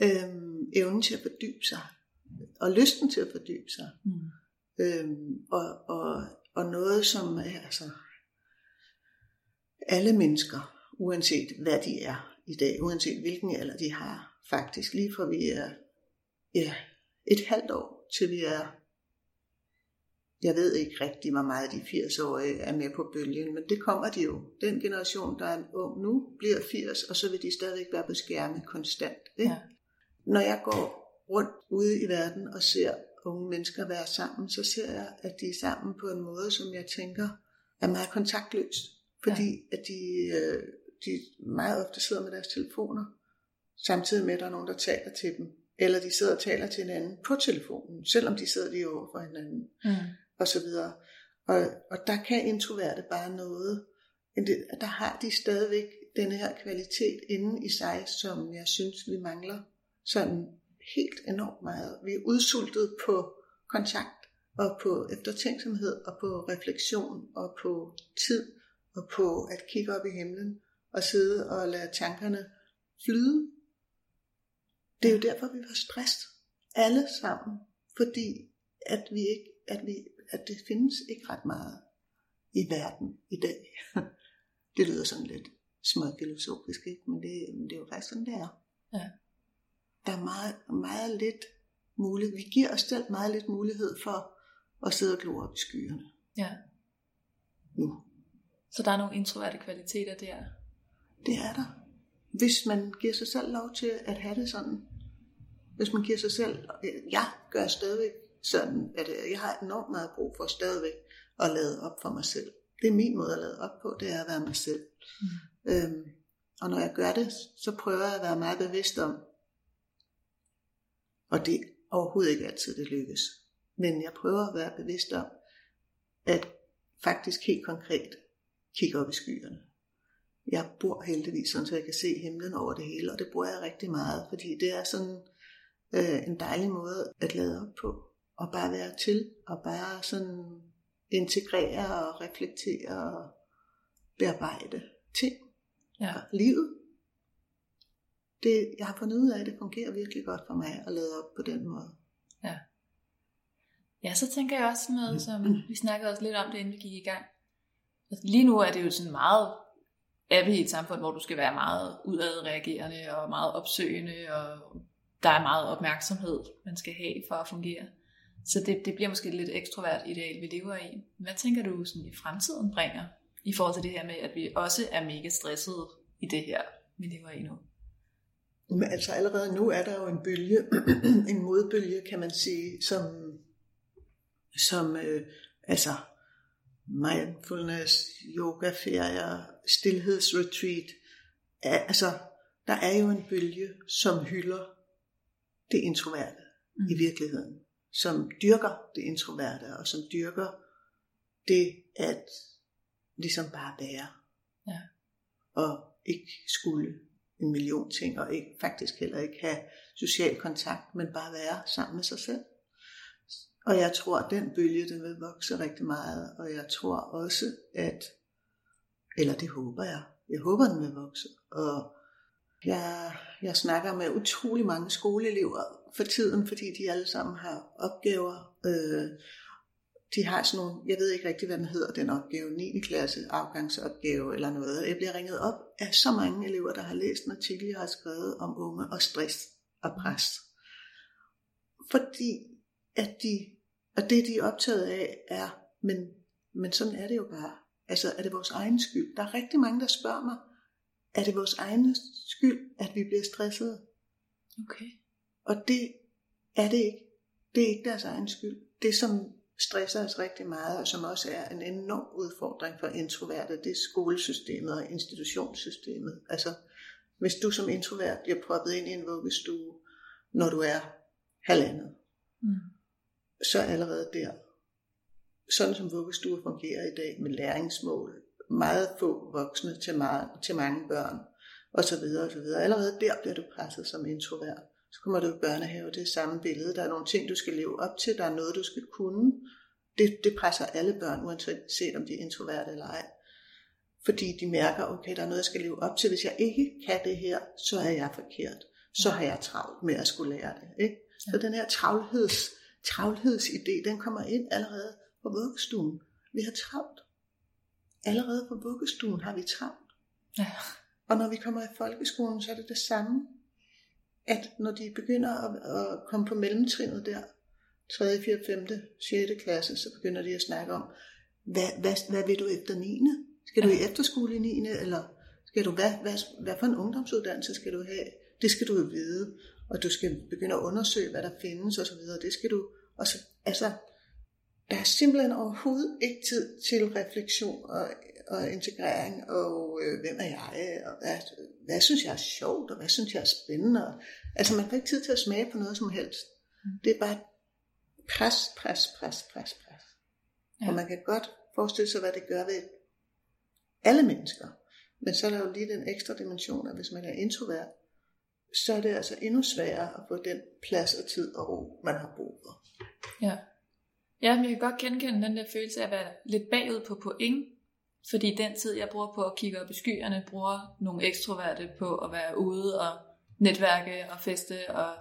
Speaker 2: øhm, evnen til at fordybe sig, og lysten til at fordybe sig. Mm. Øhm, og, og, og noget, som er altså, alle mennesker, uanset hvad de er i dag, uanset hvilken alder de har, faktisk lige fra vi er ja, et halvt år til vi er jeg ved ikke rigtig, hvor meget de 80-årige er med på bølgen, men det kommer de jo. Den generation, der er ung nu, bliver 80, og så vil de stadigvæk være på skærme konstant. Ikke? Ja. Når jeg går rundt ude i verden og ser unge mennesker være sammen, så ser jeg, at de er sammen på en måde, som jeg tænker er meget kontaktløs. Fordi ja. at de, øh, de meget ofte sidder med deres telefoner, samtidig med, at der er nogen, der taler til dem. Eller de sidder og taler til hinanden på telefonen, selvom de sidder lige over for hinanden. Mm og så videre. Og, og der kan introverte bare noget. Der har de stadigvæk denne her kvalitet inde i sig, som jeg synes, vi mangler sådan helt enormt meget. Vi er udsultet på kontakt og på eftertænksomhed og på refleksion og på tid og på at kigge op i himlen og sidde og lade tankerne flyde. Det er jo derfor, vi var stress. Alle sammen. Fordi at vi ikke, at vi at det findes ikke ret meget i verden i dag. det lyder sådan lidt småt filosofisk, ikke? Men, det, men det er jo faktisk sådan, det er. Ja. Der er meget, meget lidt mulighed. Vi giver os selv meget lidt mulighed for at sidde og glo op i skyerne.
Speaker 1: Ja. Nu. Så der er nogle introverte kvaliteter der?
Speaker 2: Det er der. Hvis man giver sig selv lov til at have det sådan. Hvis man giver sig selv... Jeg gør stadigvæk sådan, at jeg har enormt meget brug for stadigvæk at lade op for mig selv. Det er min måde at lade op på, det er at være mig selv. Mm. Øhm, og når jeg gør det, så prøver jeg at være meget bevidst om, og det er overhovedet ikke altid, det lykkes. Men jeg prøver at være bevidst om, at faktisk helt konkret kigge op i skyerne. Jeg bor heldigvis sådan, så jeg kan se himlen over det hele, og det bruger jeg rigtig meget, fordi det er sådan øh, en dejlig måde at lade op på og bare være til, og bare sådan integrere og reflektere og bearbejde ting. Ja. Og livet. Det, jeg har fundet ud af, at det fungerer virkelig godt for mig at lade op på den måde.
Speaker 1: Ja. Ja, så tænker jeg også noget, som vi snakkede også lidt om det, inden vi gik i gang. Altså, lige nu er det jo sådan meget, er vi i et samfund, hvor du skal være meget udadreagerende og meget opsøgende, og der er meget opmærksomhed, man skal have for at fungere. Så det, det bliver måske et lidt ekstrovert ideal, vi lever i. Hvad tænker du sådan i fremtiden bringer i forhold til det her med, at vi også er mega stressede i det her, vi lever i nu?
Speaker 2: Men altså allerede nu er der jo en bølge, en modbølge kan man sige, som, som øh, altså mindfulness, yoga, ferier, stillhedsretreat. Altså, der er jo en bølge, som hylder det introverte mm. i virkeligheden som dyrker det introverte, og som dyrker det at ligesom bare være. Ja. Og ikke skulle en million ting, og ikke, faktisk heller ikke have social kontakt, men bare være sammen med sig selv. Og jeg tror, at den bølge, den vil vokse rigtig meget, og jeg tror også, at, eller det håber jeg, jeg håber, den vil vokse. Og jeg, jeg snakker med utrolig mange skoleelever for tiden, fordi de alle sammen har opgaver. Øh, de har sådan nogle, jeg ved ikke rigtig, hvad den hedder, den opgave, 9. klasse afgangsopgave eller noget. Jeg bliver ringet op af så mange elever, der har læst en artikel, jeg har skrevet om unge og stress og pres. Fordi at de, og det de er optaget af er, men, men sådan er det jo bare. Altså er det vores egen skyld? Der er rigtig mange, der spørger mig, er det vores egen skyld, at vi bliver stressede?
Speaker 1: Okay.
Speaker 2: Og det er det ikke. Det er ikke deres egen skyld. Det, som stresser os rigtig meget, og som også er en enorm udfordring for introverte, det er skolesystemet og institutionssystemet. Altså, hvis du som introvert bliver proppet ind i en vuggestue, når du er halvandet, mm. så allerede der, sådan som vuggestuer fungerer i dag med læringsmål, meget få voksne til, meget, til mange børn, og så videre, og så videre. Allerede der bliver du presset som introvert. Så kommer du i børnehave, det er samme billede. Der er nogle ting, du skal leve op til, der er noget, du skal kunne. Det, det presser alle børn, uanset om de er introverte eller ej. Fordi de mærker, okay, der er noget, jeg skal leve op til. Hvis jeg ikke kan det her, så er jeg forkert. Så har jeg travlt med at skulle lære det. Ikke? Så den her travlheds, travlhedsidé, den kommer ind allerede på vuggestuen. Vi har travlt. Allerede på vuggestuen har vi travlt.
Speaker 1: Ja.
Speaker 2: Og når vi kommer i folkeskolen, så er det det samme. At når de begynder at, at komme på mellemtrinnet der, 3., 4., 5., 6. klasse, så begynder de at snakke om, hvad, hvad, hvad vil du efter 9. Skal du i efterskole i 9. eller skal du, hvad, hvad, hvad for en ungdomsuddannelse skal du have? Det skal du jo vide, og du skal begynde at undersøge, hvad der findes og så videre. Det skal du, og så, altså, der er simpelthen overhovedet ikke tid til refleksion og, og integrering, og øh, hvem er jeg, og hvad, hvad synes jeg er sjovt, og hvad synes jeg er spændende. Og, altså man får ikke tid til at smage på noget som helst. Mm. Det er bare pres, pres, pres, pres, pres. Ja. Og man kan godt forestille sig, hvad det gør ved alle mennesker. Men så er der jo lige den ekstra dimension, at hvis man er introvert, så er det altså endnu sværere at få den plads og tid og ro, man har brug for.
Speaker 1: Ja. Ja, men jeg kan godt genkende den der følelse af at være lidt bagud på point, fordi den tid, jeg bruger på at kigge op i skyerne, bruger nogle ekstroverte på at være ude og netværke og feste og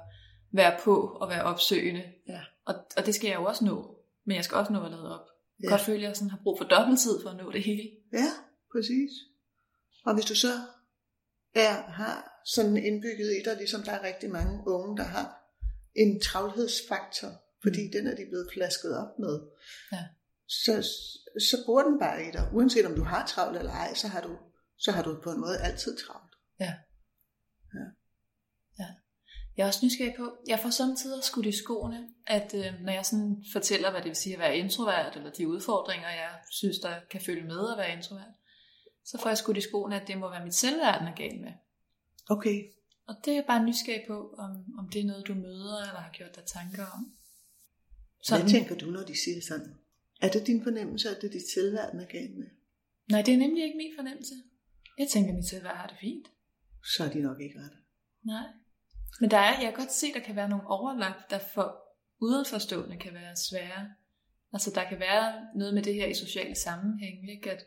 Speaker 1: være på og være opsøgende.
Speaker 2: Ja.
Speaker 1: Og, og det skal jeg jo også nå, men jeg skal også nå at lade op.
Speaker 2: Ja.
Speaker 1: godt føle, at jeg sådan har brug for dobbelttid for at nå det hele.
Speaker 2: Ja, præcis. Og hvis du så er, har sådan indbygget i dig, ligesom der er rigtig mange unge, der har en travlhedsfaktor, fordi den er de blevet flasket op med,
Speaker 1: Ja.
Speaker 2: Så, så bruger den bare i dig. Uanset om du har travlt eller ej, så har du, så har du på en måde altid travlt.
Speaker 1: Jeg er også nysgerrig på, jeg får samtidig skudt i skoene, at øh, når jeg sådan fortæller, hvad det vil sige at være introvert, eller de udfordringer, jeg synes, der kan følge med at være introvert, så får jeg skudt i skoene, at det må være mit selvværd, den er galt med.
Speaker 2: Okay.
Speaker 1: Og det er jeg bare nysgerrig på, om, om det er noget, du møder, eller har gjort dig tanker om.
Speaker 2: Hvad tænker du, når de siger sådan? Er det din fornemmelse, at det er dit selvværd, den er galt med?
Speaker 1: Nej, det er nemlig ikke min fornemmelse. Jeg tænker, at mit selvværd har det fint.
Speaker 2: Så er de nok ikke ret.
Speaker 1: Nej. Men der er, jeg kan godt se, der kan være nogle overlap, der for udenforstående kan være svære. Altså der kan være noget med det her i sociale sammenhæng, ikke? At,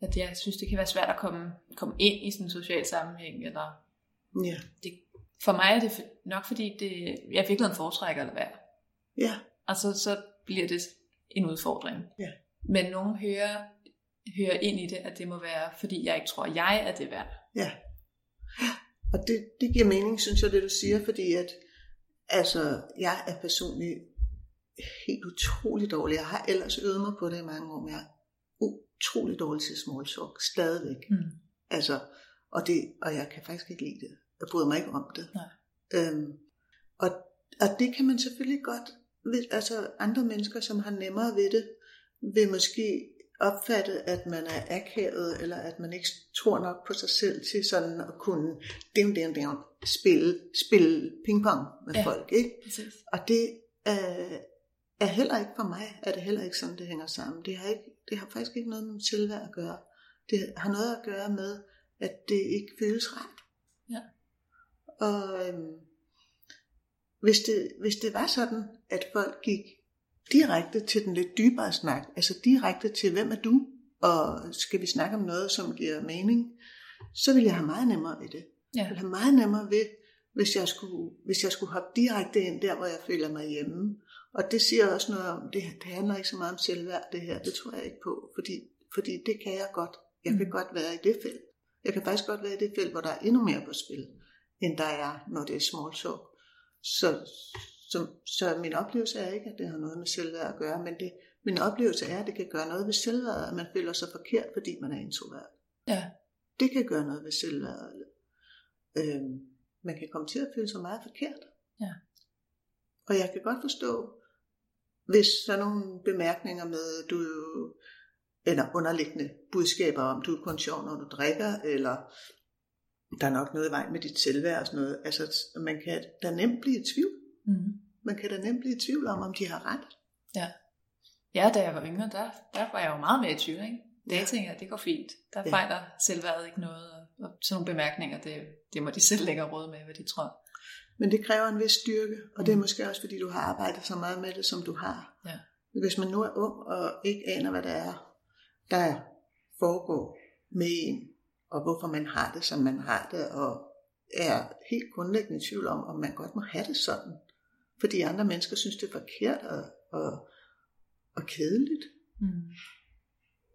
Speaker 1: at jeg synes, det kan være svært at komme, komme ind i sådan en social sammenhæng. Eller
Speaker 2: Ja.
Speaker 1: det, for mig er det nok fordi, det, jeg fik en foretrækker at være.
Speaker 2: Ja.
Speaker 1: Altså så bliver det en udfordring.
Speaker 2: Ja.
Speaker 1: Men nogen hører, hører ind i det, at det må være, fordi jeg ikke tror, jeg er det værd.
Speaker 2: Ja. Og det, det giver mening, synes jeg, det du siger, fordi at altså, jeg er personligt helt utrolig dårlig. Jeg har ellers øvet mig på det i mange år, men jeg er utrolig dårlig til small talk, stadigvæk.
Speaker 1: Mm.
Speaker 2: Altså, og, det, og jeg kan faktisk ikke lide det. Jeg bryder mig ikke om det.
Speaker 1: Nej.
Speaker 2: Øhm, og, og det kan man selvfølgelig godt, altså andre mennesker, som har nemmere ved det, vil måske opfatte, at man er akavet, eller at man ikke tror nok på sig selv til sådan at kunne dim, dim, dim, spille, spille pingpong med
Speaker 1: Ja.
Speaker 2: folk. Ikke?
Speaker 1: Præcis.
Speaker 2: Og det er, er heller ikke for mig, er det heller ikke sådan, det hænger sammen. Det har, ikke, det har faktisk ikke noget med selvværd at gøre. Det har noget at gøre med, at det ikke føles rart.
Speaker 1: Ja.
Speaker 2: Og øhm, hvis, det, hvis det var sådan, at folk gik direkte til den lidt dybere snak, altså direkte til, hvem er du, og skal vi snakke om noget, som giver mening, så ville jeg have meget nemmere ved det.
Speaker 1: Ja.
Speaker 2: Jeg ville have meget nemmere ved, hvis jeg skulle, hvis jeg skulle hoppe direkte ind der, hvor jeg føler mig hjemme. Og det siger også noget om, det, det handler ikke så meget om selvværd, det her. Det tror jeg ikke på, fordi, fordi det kan jeg godt. Jeg kan
Speaker 1: Mm.
Speaker 2: godt være i det felt. Jeg kan faktisk godt være i det felt, hvor der er endnu mere på spil, end der er, når det er small talk. Så, så, så min oplevelse er ikke, at det har noget med selvværd at gøre, men det, min oplevelse er, at det kan gøre noget ved selvværd, at man føler sig forkert, fordi man er introvert.
Speaker 1: Ja.
Speaker 2: Det kan gøre noget ved selvværd. Øhm, man kan komme til at føle sig meget forkert.
Speaker 1: Ja.
Speaker 2: Og jeg kan godt forstå, hvis der er nogle bemærkninger med, du eller underliggende budskaber om, du er kun sjov, når du drikker, eller der er nok noget i vej med dit selvværd og sådan noget. Altså, man kan da nemt blive i tvivl.
Speaker 1: Mm.
Speaker 2: Man kan da nemt blive i tvivl om, om de har ret.
Speaker 1: Ja. Ja, da jeg var yngre, der, der var jeg jo meget mere i tvivl, ikke? Det ja. tænker jeg, det går fint. Der
Speaker 2: Ja.
Speaker 1: fejler selvværdet ikke noget, og, og sådan nogle bemærkninger, det, det må de selv lægge råd med, hvad de tror.
Speaker 2: Men det kræver en vis styrke, og det er
Speaker 1: Mm.
Speaker 2: måske også, fordi du har arbejdet så meget med det, som du har.
Speaker 1: Ja.
Speaker 2: Hvis man nu er ung og ikke aner, hvad det er, der foregår med en, og hvorfor man har det, som man har det, og er helt grundlæggende i tvivl om, om man godt må have det sådan. Fordi andre mennesker synes, det er forkert og, og, og kedeligt.
Speaker 1: Mm.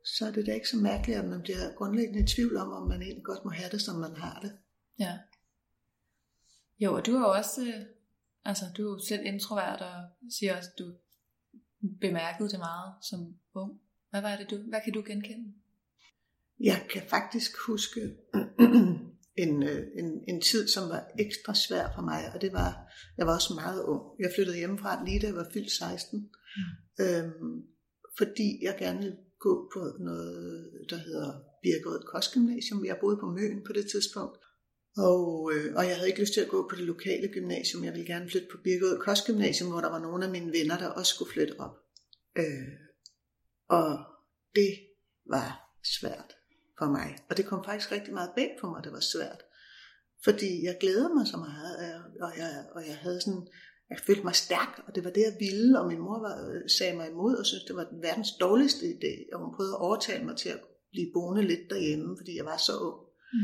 Speaker 2: Så er det da ikke så mærkeligt, at man bliver grundlæggende i tvivl om, om man egentlig godt må have det, som man har det.
Speaker 1: Ja. Jo, og du er jo også, øh, altså du er jo selv introvert, og siger også, at du bemærkede det meget som ung. Hvad var det du, hvad kan du genkende?
Speaker 2: Jeg kan faktisk huske en, øh, en, en tid, som var ekstra svær for mig, og det var, jeg var også meget ung. Jeg flyttede hjemmefra lige da jeg var fyldt 16, mm. øhm, fordi jeg gerne ville gå på noget, der hedder Birkerød Kostgymnasium. Jeg boede på Møn på det tidspunkt, og, øh, og jeg havde ikke lyst til at gå på det lokale gymnasium. Jeg ville gerne flytte på Birkerød Kostgymnasium, hvor der var nogle af mine venner, der også skulle flytte op. Øh, og det var svært for mig. Og det kom faktisk rigtig meget bag på mig, det var svært. Fordi jeg glædede mig så meget, og jeg, og jeg havde sådan, jeg følte mig stærk, og det var det, jeg ville, og min mor var, sagde mig imod, og syntes, det var verdens dårligste idé, og hun prøvede at overtale mig til at blive boende lidt derhjemme, fordi jeg var så ung.
Speaker 1: Mm.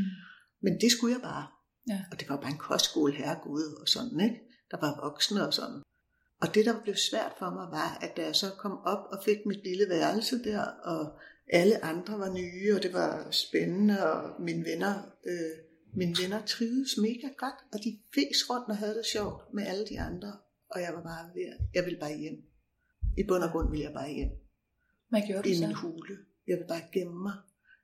Speaker 2: Men det skulle jeg bare.
Speaker 1: Ja.
Speaker 2: Og det var bare en kostskole, herregud, og sådan, ikke? Der var voksne og sådan. Og det, der blev svært for mig, var, at da jeg så kom op og fik mit lille værelse der, og alle andre var nye, og det var spændende, og mine venner, øh, mine venner trivedes mega godt, og de fes rundt og havde det sjovt med alle de andre. Og jeg var bare ved, jeg ville bare hjem. I bund og grund ville jeg bare hjem
Speaker 1: Hvad gjorde du
Speaker 2: i
Speaker 1: så?
Speaker 2: min hule. Jeg ville bare gemme mig.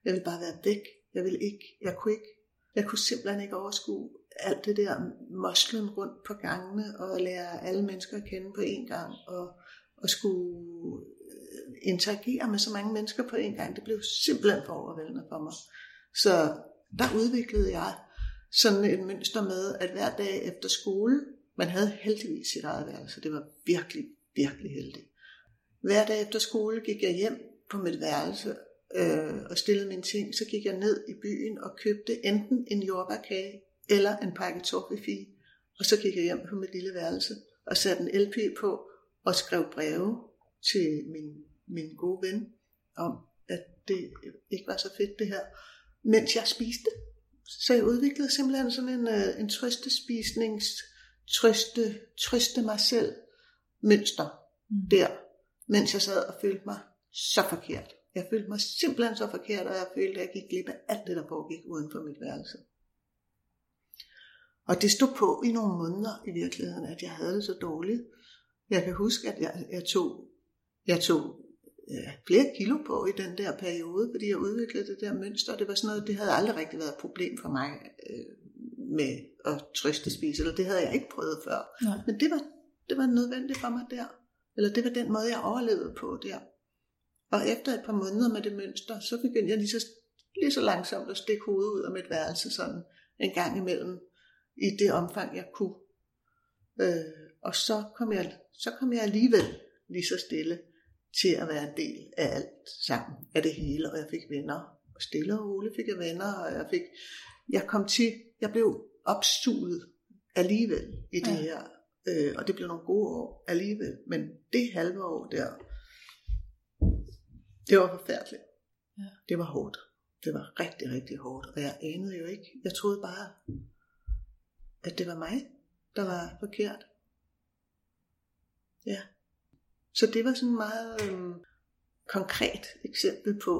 Speaker 2: Jeg ville bare være væk. Jeg ville ikke, jeg kunne ikke, jeg kunne simpelthen ikke overskue alt det der moslen rundt på gangene og lære alle mennesker at kende på én gang og, og skulle interagere med så mange mennesker på én gang. Det blev simpelthen for overvældende for mig. Så der udviklede jeg sådan et mønster med, at hver dag efter skole, man havde heldigvis sit eget værelse. Det var virkelig, virkelig heldigt. Hver dag efter skole gik jeg hjem på mit værelse øh, og stillede mine ting. Så gik jeg ned i byen og købte enten en jordbærkage eller en pakke toffifee. Og så gik jeg hjem på mit lille værelse og satte en LP på og skrev breve til min, min gode ven om, at det ikke var så fedt det her, mens jeg spiste. Så jeg udviklede simpelthen sådan en, øh, en trøstespisnings, trøste, trøste mig selv mønster
Speaker 1: Mm.
Speaker 2: der, mens jeg sad og følte mig så forkert. Jeg følte mig simpelthen så forkert, og jeg følte, at jeg gik glip af alt det, der foregik uden for mit værelse. Og det stod på i nogle måneder i virkeligheden, at jeg havde det så dårligt. Jeg kan huske, at jeg, jeg tog, jeg tog ja, flere kilo på i den der periode, fordi jeg udviklede det der mønster. Det var sådan noget, det havde aldrig rigtig været et problem for mig øh, med at trøste spise, eller det havde jeg ikke prøvet før.
Speaker 1: Nej.
Speaker 2: Men det var, det var nødvendigt for mig der. Eller det var den måde, jeg overlevede på der. Og efter et par måneder med det mønster, så begyndte jeg lige så, lige så langsomt at stikke hovedet ud af mit værelse sådan en gang imellem, i det omfang, jeg kunne. Øh, og så kom, jeg, så kom jeg alligevel lige så stille til at være en del af alt sammen, af det hele, og jeg fik venner. Og stille og roligt fik jeg venner, og jeg fik, jeg kom til, jeg blev opsuget alligevel i det
Speaker 1: Ja.
Speaker 2: her, øh, og det blev nogle gode år alligevel, men det halve år der, det var forfærdeligt.
Speaker 1: Ja.
Speaker 2: Det var hårdt. Det var rigtig, rigtig hårdt, og jeg anede jo ikke, jeg troede bare, at det var mig, der var forkert. Ja. Så det var sådan et meget øhm, konkret eksempel på,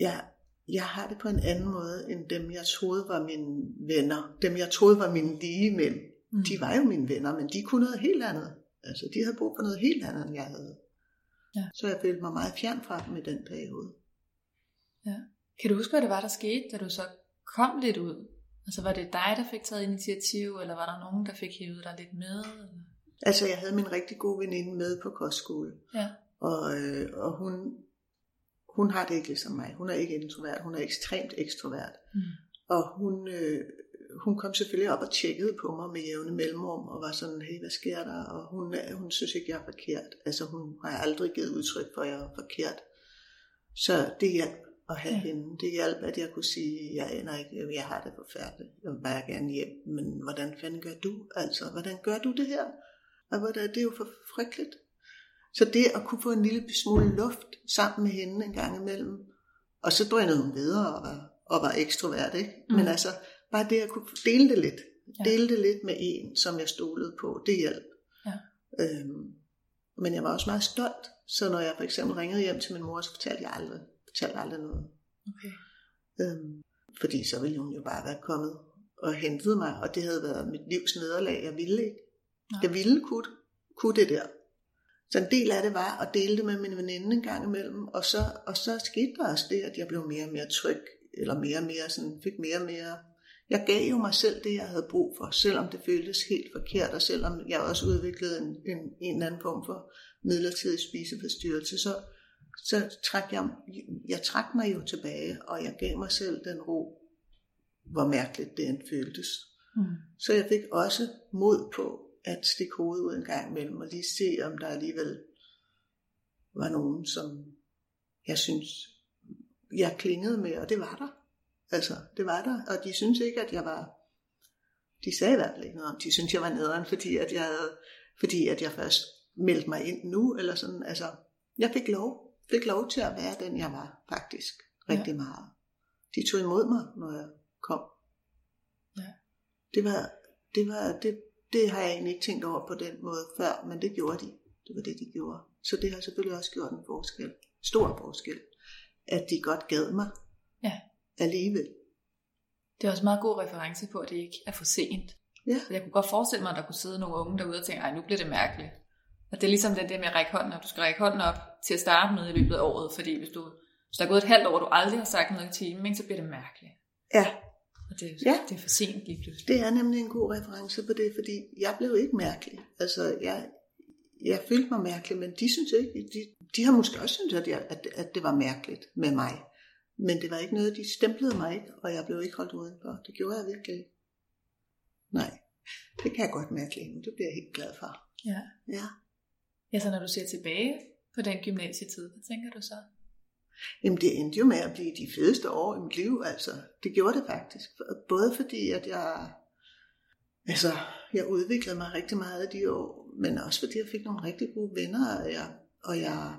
Speaker 2: ja, jeg har det på en anden måde, end dem jeg troede var mine venner. Dem jeg troede var mine lige mænd.
Speaker 1: Mm.
Speaker 2: De var jo mine venner, men de kunne noget helt andet. Altså, de havde brug for noget helt andet, end jeg havde.
Speaker 1: Ja.
Speaker 2: Så jeg følte mig meget fjern fra dem i den periode.
Speaker 1: Ja. Kan du huske, hvad det var, der skete, da du så kom lidt ud? Altså var det dig, der fik taget initiativ, eller var der nogen, der fik hævet dig lidt med? Eller?
Speaker 2: Altså, jeg havde min rigtig gode veninde med på kostskole.
Speaker 1: Ja.
Speaker 2: Og, øh, og hun, hun har det ikke ligesom mig. Hun er ikke introvert, hun er ekstremt ekstrovert.
Speaker 1: Mm.
Speaker 2: Og hun, øh, hun kom selvfølgelig op og tjekkede på mig med jævne mellemrum, og var sådan, hey, hvad sker der? Og hun, hun synes ikke, jeg er forkert. Altså hun har aldrig givet udtryk for, at jeg er forkert. Så det hjalp at have ja. hende. Det hjalp, at jeg kunne sige, jeg aner ikke, jeg har det forfærdeligt. Jeg vil bare gerne hjem. Men hvordan fanden gør du? Altså, hvordan gør du det her? Og hvordan, det er jo for frygteligt. Så det at kunne få en lille smule luft sammen med hende en gang imellem, og så drønede hun videre og var, og var ekstrovert, ikke? Mm. Men altså, bare det at kunne dele det lidt, ja. dele det lidt med en, som jeg stolede på, det hjalp. Ja. Øhm, men jeg var også meget stolt, så når jeg for eksempel ringede hjem til min mor, så fortalte jeg aldrig, fortalte aldrig noget. Okay. Øhm, fordi så ville hun jo bare være kommet og hentet mig, og det havde været mit livs nederlag. Jeg ville ikke. Nej. Jeg ville kunne, kunne det der. Så en del af det var at dele det med min veninde en gang imellem, og så, og så skete der også det, at jeg blev mere og mere tryg, eller mere og mere sådan, fik mere og mere jeg gav jo mig selv det, jeg havde brug for, selvom det føltes helt forkert, og selvom jeg også udviklede en, en, en eller anden form for midlertidig spiseforstyrrelse, så, så trak jeg, jeg trak mig jo tilbage, og jeg gav mig selv den ro, hvor mærkeligt det end føltes. Mm. Så jeg fik også mod på at stikke hovedet ud en gang imellem, og lige se, om der alligevel var nogen, som jeg synes, jeg klingede med, og det var der. Altså, det var der, og de synes ikke, at jeg var... De sagde i hvert fald ikke noget om, de synes, jeg var nederen, fordi at jeg, havde, fordi at jeg først meldte mig ind nu, eller sådan. Altså, jeg fik lov, fik lov til at være den, jeg var, faktisk, rigtig ja. meget. De tog imod mig, når jeg kom. Ja. Det var, det var, det, det har jeg egentlig ikke tænkt over på den måde før, men det gjorde de. Det var det, de gjorde. Så det har selvfølgelig også gjort en forskel. Stor forskel. At de godt gad mig. Ja alligevel.
Speaker 1: Det er også meget god reference på, at det ikke er for sent. Ja. Så jeg kunne godt forestille mig, at der kunne sidde nogle unge derude og tænke, ej, nu bliver det mærkeligt. Og det er ligesom det der med at række hånden op. Du skal række hånden op til at starte med i løbet af året, fordi hvis, du, hvis der er gået et halvt år, og du aldrig har sagt noget i timen, så bliver det mærkeligt.
Speaker 2: Ja.
Speaker 1: Og det, ja. det er for sent lige pludselig.
Speaker 2: Det er nemlig en god reference på det, fordi jeg blev ikke mærkelig. Altså, jeg, jeg følte mig mærkelig, men de synes ikke, de, de har måske også syntes, at, jeg, at, at det var mærkeligt med mig. Men det var ikke noget, de stemplede mig ikke, og jeg blev ikke holdt udenfor. Det gjorde jeg virkelig ikke. Nej, det kan jeg godt mærke lige nu. Det bliver jeg helt glad for.
Speaker 1: Ja. Ja. Ja, så når du ser tilbage på den gymnasietid, hvad tænker du så?
Speaker 2: Jamen det endte jo med at blive de fedeste år i mit liv, altså. Det gjorde det faktisk. Både fordi, at jeg, altså, jeg udviklede mig rigtig meget i de år, men også fordi jeg fik nogle rigtig gode venner, og jeg, og jeg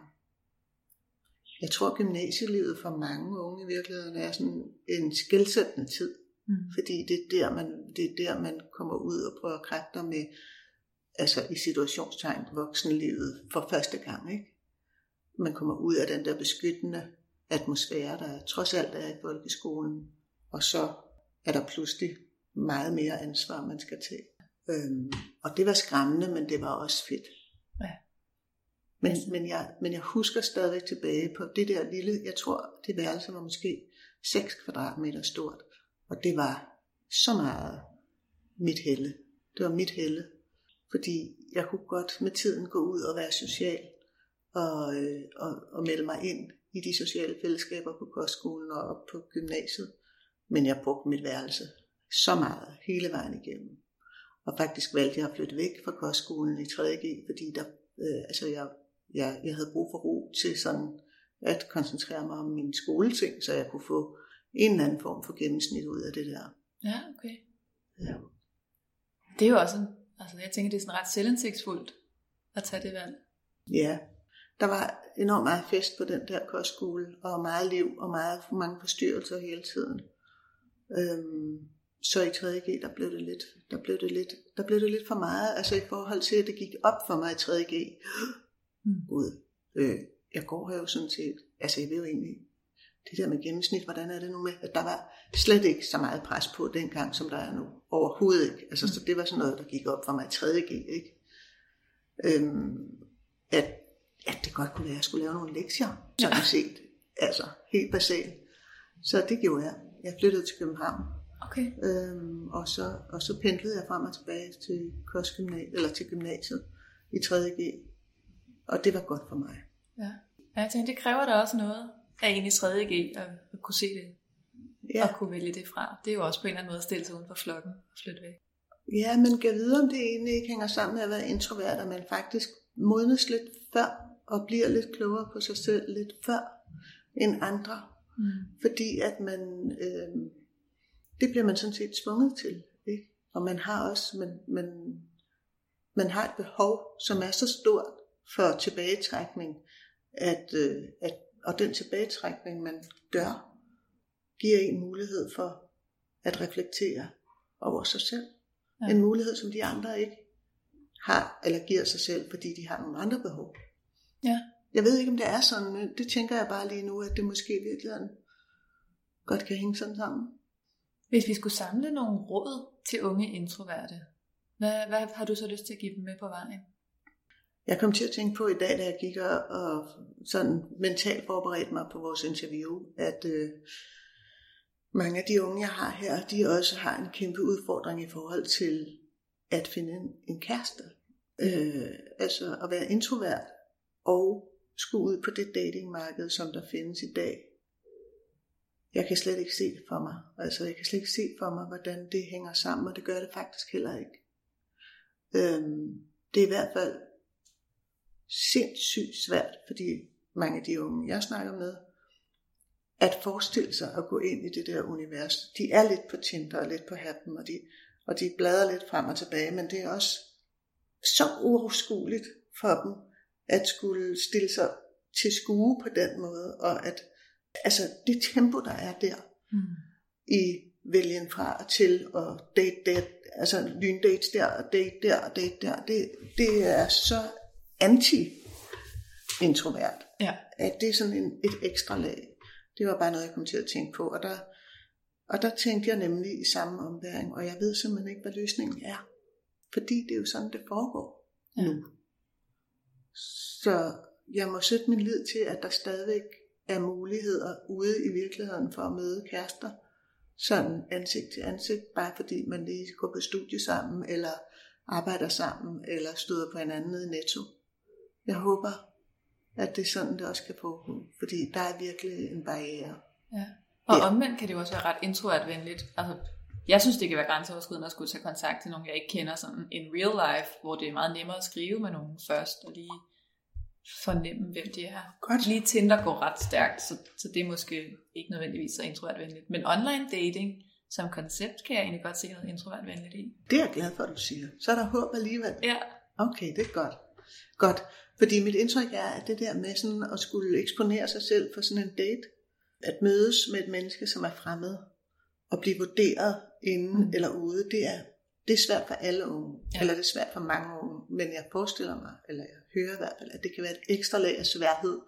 Speaker 2: jeg tror, gymnasielivet for mange unge i virkeligheden er sådan en skældsættende tid. Mm. Fordi det er, der, man, det er der, man kommer ud og prøver kræfter med, altså i situationstegn, voksenlivet for første gang. Ikke? Man kommer ud af den der beskyttende atmosfære, der trods alt er i folkeskolen. Og så er der pludselig meget mere ansvar, man skal tage. Øhm, og det var skræmmende, men det var også fedt. Ja. Men, men, jeg, men jeg husker stadig tilbage på det der lille, jeg tror det værelse var måske 6 kvadratmeter stort. Og det var så meget mit helle. Det var mit helle. Fordi jeg kunne godt med tiden gå ud og være social og, øh, og, og melde mig ind i de sociale fællesskaber på kostskolen og op på gymnasiet. Men jeg brugte mit værelse så meget hele vejen igennem. Og faktisk valgte jeg at flytte væk fra kostskolen i 3.G, fordi der, øh, altså jeg jeg, jeg havde brug for ro til sådan at koncentrere mig om mine skoleting, så jeg kunne få en eller anden form for gennemsnit ud af det der.
Speaker 1: Ja, okay. Ja. Det er jo også, altså jeg tænker, det er sådan ret selvindsigtsfuldt at tage det valg.
Speaker 2: Ja, der var enormt meget fest på den der kostskole, og meget liv, og meget, mange forstyrrelser hele tiden. Øhm, så i 3.G, der blev det lidt, der blev det lidt, der blev det lidt for meget, altså i forhold til, at det gik op for mig i 3.G. Mm. Gud, øh, jeg går her jo sådan set, altså jeg ved jo egentlig, det der med gennemsnit, hvordan er det nu med, at der var slet ikke så meget pres på dengang, som der er nu. Overhovedet ikke. Altså, så det var sådan noget, der gik op for mig i 3.G, ikke? Øhm, at, at det godt kunne være, at jeg skulle lave nogle lektier, sådan ja. set. Altså, helt basalt. Så det gjorde jeg. Jeg flyttede til København. Okay. Øhm, og, så, og så pendlede jeg frem og tilbage til, eller til gymnasiet i 3.G. Og det var godt for mig.
Speaker 1: Ja, ja jeg tænkte, det kræver da også noget af en i 3.G at, at kunne se det. ja. at kunne vælge det fra. Det er jo også på en eller anden måde at stille sig uden for flokken og flytte væk.
Speaker 2: Ja, men kan vide, om det egentlig ikke hænger sammen med at være introvert, og man faktisk modnes lidt før, og bliver lidt klogere på sig selv lidt før end andre. Mm. Fordi at man, øh, det bliver man sådan set tvunget til. Ikke? Og man har også, man, man, man har et behov, som er så stort for tilbagetrækning, at, øh, at, og den tilbagetrækning, man gør, giver en mulighed for at reflektere over sig selv. Ja. En mulighed, som de andre ikke har, eller giver sig selv, fordi de har nogle andre behov. Jeg ved ikke, om det er sådan. Det tænker jeg bare lige nu, at det måske i virkeligheden godt kan hænge sådan sammen.
Speaker 1: Hvis vi skulle samle nogle råd til unge introverte, hvad, hvad har du så lyst til at give dem med på vejen?
Speaker 2: Jeg kom til at tænke på i dag, da jeg gik og sådan mentalt forberedte mig på vores interview, at øh, mange af de unge, jeg har her, de også har en kæmpe udfordring i forhold til at finde en, en kæreste. Øh, altså at være introvert og skulle ud på det datingmarked, som der findes i dag. Jeg kan slet ikke se det for mig. Altså jeg kan slet ikke se for mig, hvordan det hænger sammen, og det gør det faktisk heller ikke. Øhm, det er i hvert fald sindssygt svært, fordi mange af de unge, jeg snakker med, at forestille sig at gå ind i det der univers. De er lidt på Tinder og lidt på happen, og de, og de bladrer lidt frem og tilbage, men det er også så uoverskueligt for dem, at skulle stille sig til skue på den måde, og at altså det tempo, der er der mm. i vælgen fra og til og date, date, altså lyndates der og date der og date der, det, det er så anti-introvert, ja. at det er sådan en, et ekstra lag. Det var bare noget, jeg kom til at tænke på, og der, og der tænkte jeg nemlig i samme omværing, og jeg ved simpelthen ikke, hvad løsningen er. Fordi det er jo sådan, det foregår ja. nu. Så jeg må sætte min lid til, at der stadigvæk er muligheder ude i virkeligheden for at møde kærester, sådan ansigt til ansigt, bare fordi man lige går på studie sammen, eller arbejder sammen, eller støder på hinanden i netto. Jeg håber, at det er sådan, det også kan foregå, fordi der er virkelig en barriere.
Speaker 1: Ja. Og ja. omvendt kan det jo også være ret introvertvenligt. Altså, jeg synes, det kan være grænseoverskridende at skulle tage kontakt til nogen, jeg ikke kender sådan in real life, hvor det er meget nemmere at skrive med nogen først, og lige fornemme, hvem de er. Godt. Lige Tinder går ret stærkt, så, så det er måske ikke nødvendigvis så introvertvenligt. Men online dating som koncept kan jeg egentlig godt se noget introvertvenligt i.
Speaker 2: Det er jeg glad for, at du siger. Så er der håb alligevel.
Speaker 1: Ja.
Speaker 2: Okay, det er godt. Godt. Fordi mit indtryk er, at det der med sådan at skulle eksponere sig selv for sådan en date, at mødes med et menneske, som er fremmed, og blive vurderet inde mm. eller ude, det er, det er svært for alle unge, ja. eller det er svært for mange unge, men jeg forestiller mig, eller jeg hører i hvert fald, at det kan være et ekstra lag af sværhed,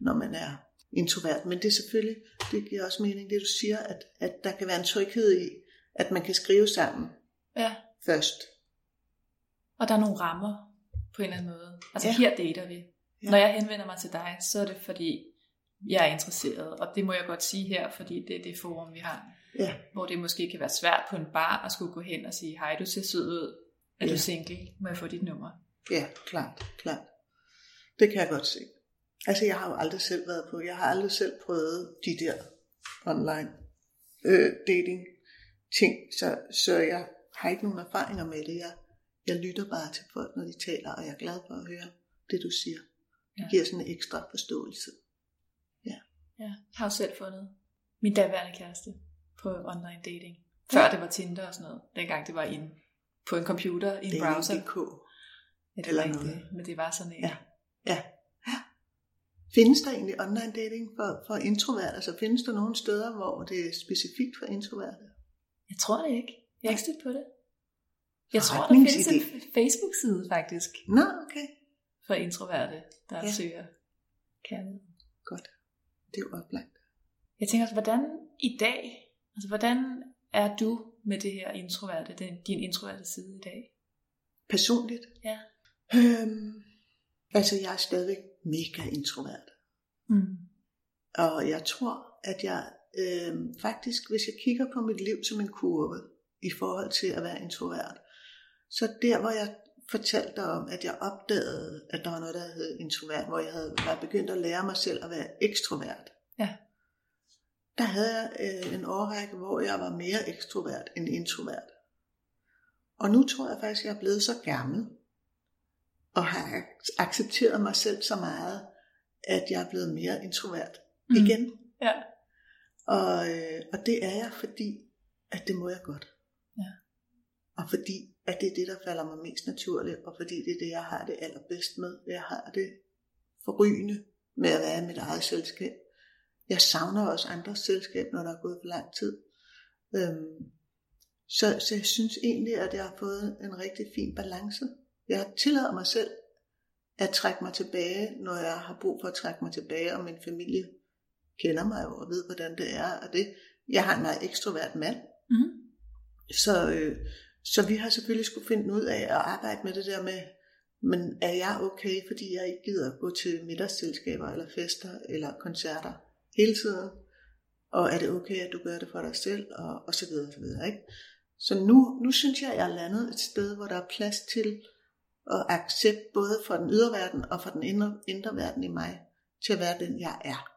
Speaker 2: når man er introvert. Men det er selvfølgelig, det giver også mening, det du siger, at, at der kan være en tryghed i, at man kan skrive sammen ja. først.
Speaker 1: Og der er nogle rammer på en eller anden måde. Altså ja. her dater vi. Ja. Når jeg henvender mig til dig, så er det fordi, jeg er interesseret. Og det må jeg godt sige her, fordi det er det forum, vi har. Ja. Hvor det måske kan være svært på en bar at skulle gå hen og sige, hej, du ser sød ud. Er ja. du single? Må jeg få dit nummer?
Speaker 2: Ja, klart, klart. Det kan jeg godt se. Altså, jeg har jo aldrig selv været på, jeg har aldrig selv prøvet de der online øh, dating ting, så, så jeg har ikke nogen erfaringer med det. Jeg, jeg lytter bare til folk, når de taler, og jeg er glad for at høre det, du siger. Det ja. giver sådan en ekstra forståelse.
Speaker 1: Ja. Ja, jeg har selv fundet min daværende kæreste på online dating. Før ja. det var Tinder og sådan noget. Dengang det var inde på en computer, i en browser. DK. Ja, det Eller var ikke noget. det, men det var sådan en.
Speaker 2: Ja. ja. ja. Findes der egentlig online dating for, for introverte? Altså findes der nogle steder, hvor det er specifikt for introverte?
Speaker 1: Jeg tror det ikke. Jeg har ikke stødt på det. Jeg tror, der findes en Facebook-side faktisk.
Speaker 2: Nå, okay.
Speaker 1: For introverte, der ja. søger kærlighed.
Speaker 2: Godt. Det er jo oplagt.
Speaker 1: Jeg tænker også, hvordan i dag, altså hvordan er du med det her introverte, den, din introverte side i dag?
Speaker 2: Personligt?
Speaker 1: Ja.
Speaker 2: Øhm, altså jeg er stadigvæk mega introvert. Mm. Og jeg tror, at jeg øhm, faktisk, hvis jeg kigger på mit liv som en kurve, i forhold til at være introvert, så der, hvor jeg fortalte om, at jeg opdagede, at der var noget, der hed introvert, hvor jeg havde været begyndt at lære mig selv at være ekstrovert. Ja. Der havde jeg øh, en årrække, hvor jeg var mere ekstrovert end introvert. Og nu tror jeg faktisk, at jeg er blevet så gammel, og har accepteret mig selv så meget, at jeg er blevet mere introvert mm. igen.
Speaker 1: Ja.
Speaker 2: Og, øh, og det er jeg, fordi at det må jeg godt.
Speaker 1: Ja.
Speaker 2: Og fordi at det er det, der falder mig mest naturligt, og fordi det er det, jeg har det allerbedst med. Jeg har det forrygende med at være i mit eget selskab. Jeg savner også andres selskab, når der er gået for lang tid. Øhm, så, så jeg synes egentlig, at jeg har fået en rigtig fin balance. Jeg har tilladt mig selv at trække mig tilbage, når jeg har brug for at trække mig tilbage, og min familie kender mig jo og ved, hvordan det er. Og det, jeg har en meget ekstrovert mand,
Speaker 1: Mm.
Speaker 2: så, øh, så vi har selvfølgelig skulle finde ud af at arbejde med det der med, men er jeg okay, fordi jeg ikke gider gå til middagsselskaber eller fester eller koncerter hele tiden? Og er det okay, at du gør det for dig selv? Og, og så videre, og så videre, ikke? Så nu, nu synes jeg, at jeg er landet et sted, hvor der er plads til at accept både for den ydre verden og for den indre, indre verden i mig, til at være den, jeg er.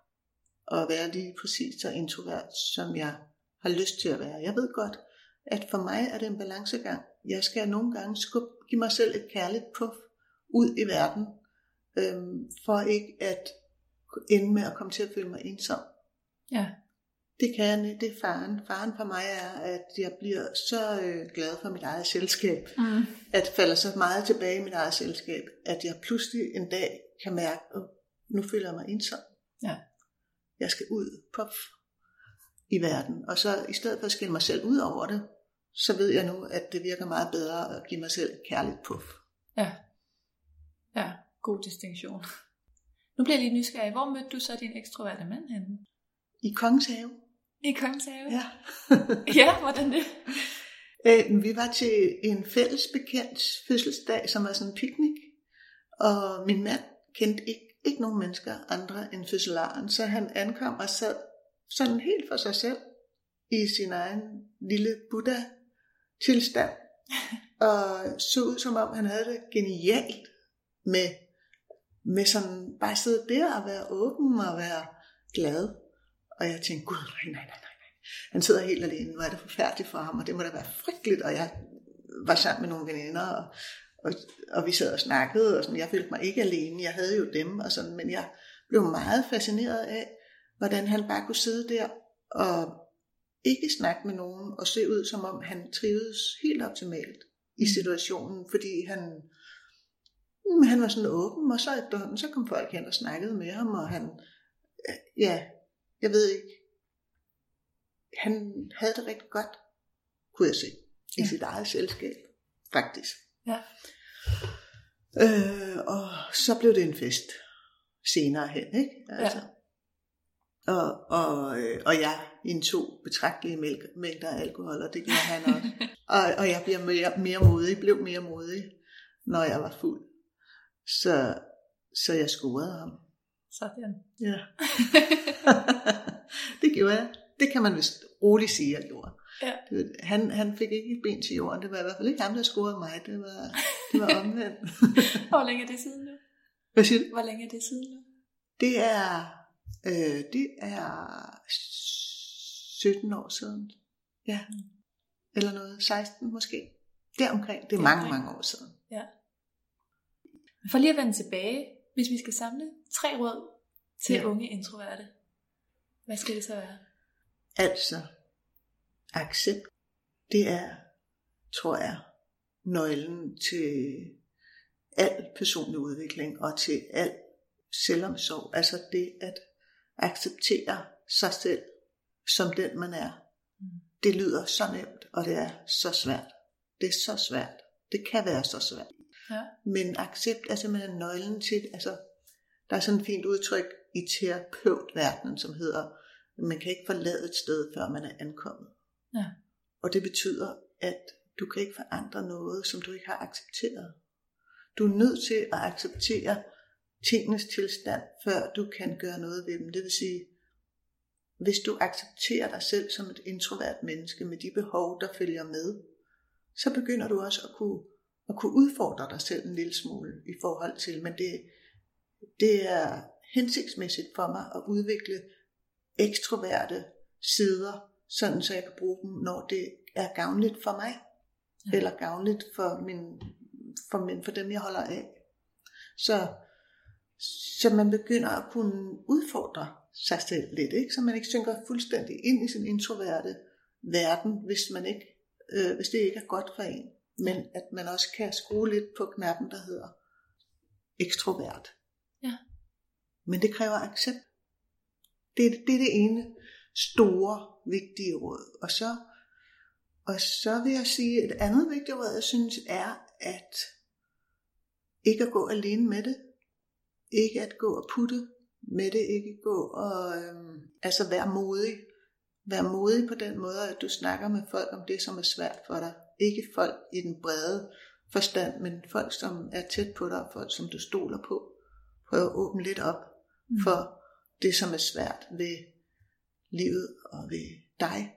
Speaker 2: Og være lige præcis så introvert, som jeg har lyst til at være. Jeg ved godt, at for mig er det en balancegang. Jeg skal nogle gange skubbe, give mig selv et kærligt puff ud i verden, øhm, for ikke at ende med at komme til at føle mig ensom.
Speaker 1: Ja.
Speaker 2: Det kan jeg, det er faren. Faren for mig er, at jeg bliver så øh, glad for mit eget selskab,
Speaker 1: Mm.
Speaker 2: at falder så meget tilbage i mit eget selskab, at jeg pludselig en dag kan mærke, at nu føler jeg mig ensom.
Speaker 1: Ja.
Speaker 2: Jeg skal ud, puff, i verden. Og så i stedet for at skille mig selv ud over det, så ved jeg nu, at det virker meget bedre at give mig selv kærligt puff.
Speaker 1: Ja. Ja, god distinktion. Nu bliver jeg lidt nysgerrig. Hvor mødte du så din ekstroverte mand henne?
Speaker 2: I Kongens Have.
Speaker 1: I Kongens Have?
Speaker 2: Ja.
Speaker 1: ja, hvordan det?
Speaker 2: Øh, vi var til en fælles bekendt fødselsdag, som var sådan en picnic. Og min mand kendte ikke, ikke nogen mennesker andre end fødselaren, så han ankom og sad sådan helt for sig selv i sin egen lille Buddha-tilstand. og så ud som om han havde det genialt med, med sådan bare sidde der og være åben og være glad. Og jeg tænkte, gud, nej, nej, nej, nej. Han sidder helt alene, nu er det forfærdeligt for ham, og det må da være frygteligt. Og jeg var sammen med nogle veninder, og, og, og vi sad og snakkede, og sådan, jeg følte mig ikke alene, jeg havde jo dem, og sådan, men jeg blev meget fascineret af, hvordan han bare kunne sidde der og ikke snakke med nogen, og se ud som om han trivedes helt optimalt i situationen, fordi han, mm, han var sådan åben, og så efterhånden, så kom folk hen og snakkede med ham, og han, ja, jeg ved ikke, han havde det rigtig godt, kunne jeg se, i
Speaker 1: Ja.
Speaker 2: sit eget selskab, faktisk.
Speaker 1: Ja.
Speaker 2: Øh, og så blev det en fest senere hen, ikke? Altså.
Speaker 1: Ja.
Speaker 2: Og, og, øh, og jeg indtog betragtelige mælk- mængder af alkohol, og det gjorde han også. og, og jeg bliver mere, mere modig, blev mere modig, når jeg var fuld. Så, så jeg scorede ham.
Speaker 1: Sådan.
Speaker 2: Ja. det gjorde jeg. Det kan man vist roligt sige, at jeg gjorde.
Speaker 1: Ja.
Speaker 2: Det, han, han fik ikke et ben til jorden. Det var i hvert fald ikke ham, der scorede mig. Det var, det var omvendt.
Speaker 1: Hvor længe er det siden nu?
Speaker 2: Hvad siger du?
Speaker 1: Hvor længe er det siden nu?
Speaker 2: Det er, øh, det er 17 år siden. Ja. Eller noget. 16 måske. Deromkring. Det er mange,
Speaker 1: Deromkring.
Speaker 2: mange år siden.
Speaker 1: Ja. For lige at vende tilbage, hvis vi skal samle tre råd til
Speaker 2: Ja.
Speaker 1: unge introverte, hvad skal det så være?
Speaker 2: Altså, accept, det er, tror jeg, nøglen til al personlig udvikling og til al selvomsorg. Altså det at acceptere sig selv som den man er.
Speaker 1: Mm.
Speaker 2: Det lyder så nemt, og det er så svært. Det er så svært. Det kan være så svært.
Speaker 1: Ja.
Speaker 2: Men accept er simpelthen nøglen til, altså, der er sådan et fint udtryk i terapeutverdenen, som hedder, at man kan ikke forlade et sted, før man er ankommet.
Speaker 1: Ja.
Speaker 2: Og det betyder, at du kan ikke forandre noget, som du ikke har accepteret. Du er nødt til at acceptere tingenes tilstand, før du kan gøre noget ved dem. Det vil sige, hvis du accepterer dig selv som et introvert menneske med de behov, der følger med, så begynder du også at kunne, at kunne udfordre dig selv en lille smule i forhold til, men det, det er hensigtsmæssigt for mig at udvikle ekstroverte sider, sådan så jeg kan bruge dem, når det er gavnligt for mig, ja. eller gavnligt for, min, for, min, for dem, jeg holder af. Så, så man begynder at kunne udfordre sig selv lidt, ikke? så man ikke synker fuldstændig ind i sin introverte verden, hvis, man ikke, øh, hvis det ikke er godt for en. Men at man også kan skrue lidt på knappen, der hedder ekstrovert.
Speaker 1: Ja.
Speaker 2: Men det kræver accept. Det, er- det er det ene store, vigtige råd. Og så, og så vil jeg sige, et andet vigtigt råd, jeg synes, er at ikke at gå alene med det. Ikke at gå og putte med det. Ikke gå og øhm, altså være modig. Vær modig på den måde, at du snakker med folk om det, som er svært for dig. Ikke folk i den brede forstand, men folk, som er tæt på dig, folk, som du stoler på. Prøv at åbne lidt op
Speaker 1: Mm.
Speaker 2: for det, som er svært ved livet og ved dig.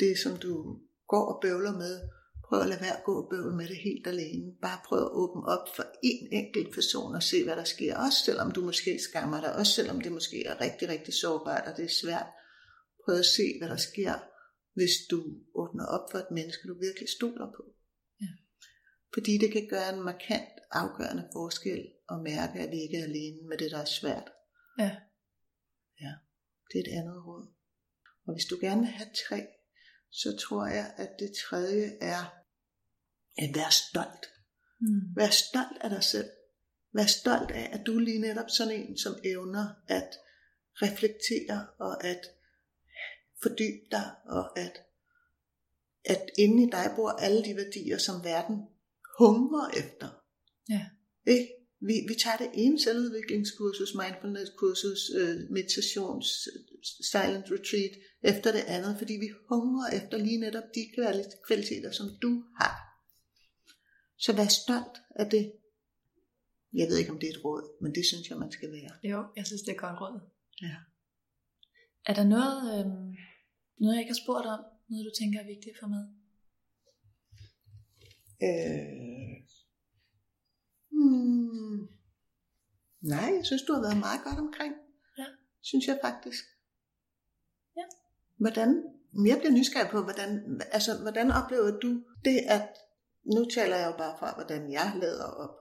Speaker 2: Det, som du går og bøvler med, prøv at lade være at gå og bøvle med det helt alene. Bare prøv at åbne op for en enkelt person og se, hvad der sker. Også selvom du måske skammer dig, også selvom det måske er rigtig, rigtig sårbart og det er svært. Prøv at se, hvad der sker, hvis du åbner op for et menneske, du virkelig stoler på.
Speaker 1: Ja.
Speaker 2: Fordi det kan gøre en markant afgørende forskel at mærke, at vi ikke er alene med det, der er svært.
Speaker 1: Ja.
Speaker 2: Ja, det er et andet råd. Og hvis du gerne vil have tre, så tror jeg, at det tredje er at være stolt.
Speaker 1: Mm.
Speaker 2: Vær stolt af dig selv. Vær stolt af, at du lige netop sådan en, som evner at reflektere og at fordybe dig, og at, at inde i dig bor alle de værdier, som verden hungrer efter.
Speaker 1: Ja.
Speaker 2: Ikke? Vi, vi tager det ene selvudviklingskursus, mindfulness-kursus, øh, meditations, silent retreat efter det andet, fordi vi hungrer efter lige netop de kvali- kvaliteter, som du har. Så vær stolt af det. Jeg ved ikke, om det er et råd, men det synes jeg, man skal være.
Speaker 1: Jo, jeg synes, det er et godt råd.
Speaker 2: Ja.
Speaker 1: Er der noget, øhm, noget jeg ikke har spurgt om? Noget, du tænker er vigtigt for med?
Speaker 2: Øh... Hmm. Nej, jeg synes, du har været meget godt omkring.
Speaker 1: Ja.
Speaker 2: Synes jeg faktisk.
Speaker 1: Ja.
Speaker 2: Hvordan, jeg bliver nysgerrig på, hvordan, altså, hvordan oplever du det, at, nu taler jeg jo bare fra, hvordan jeg lader op,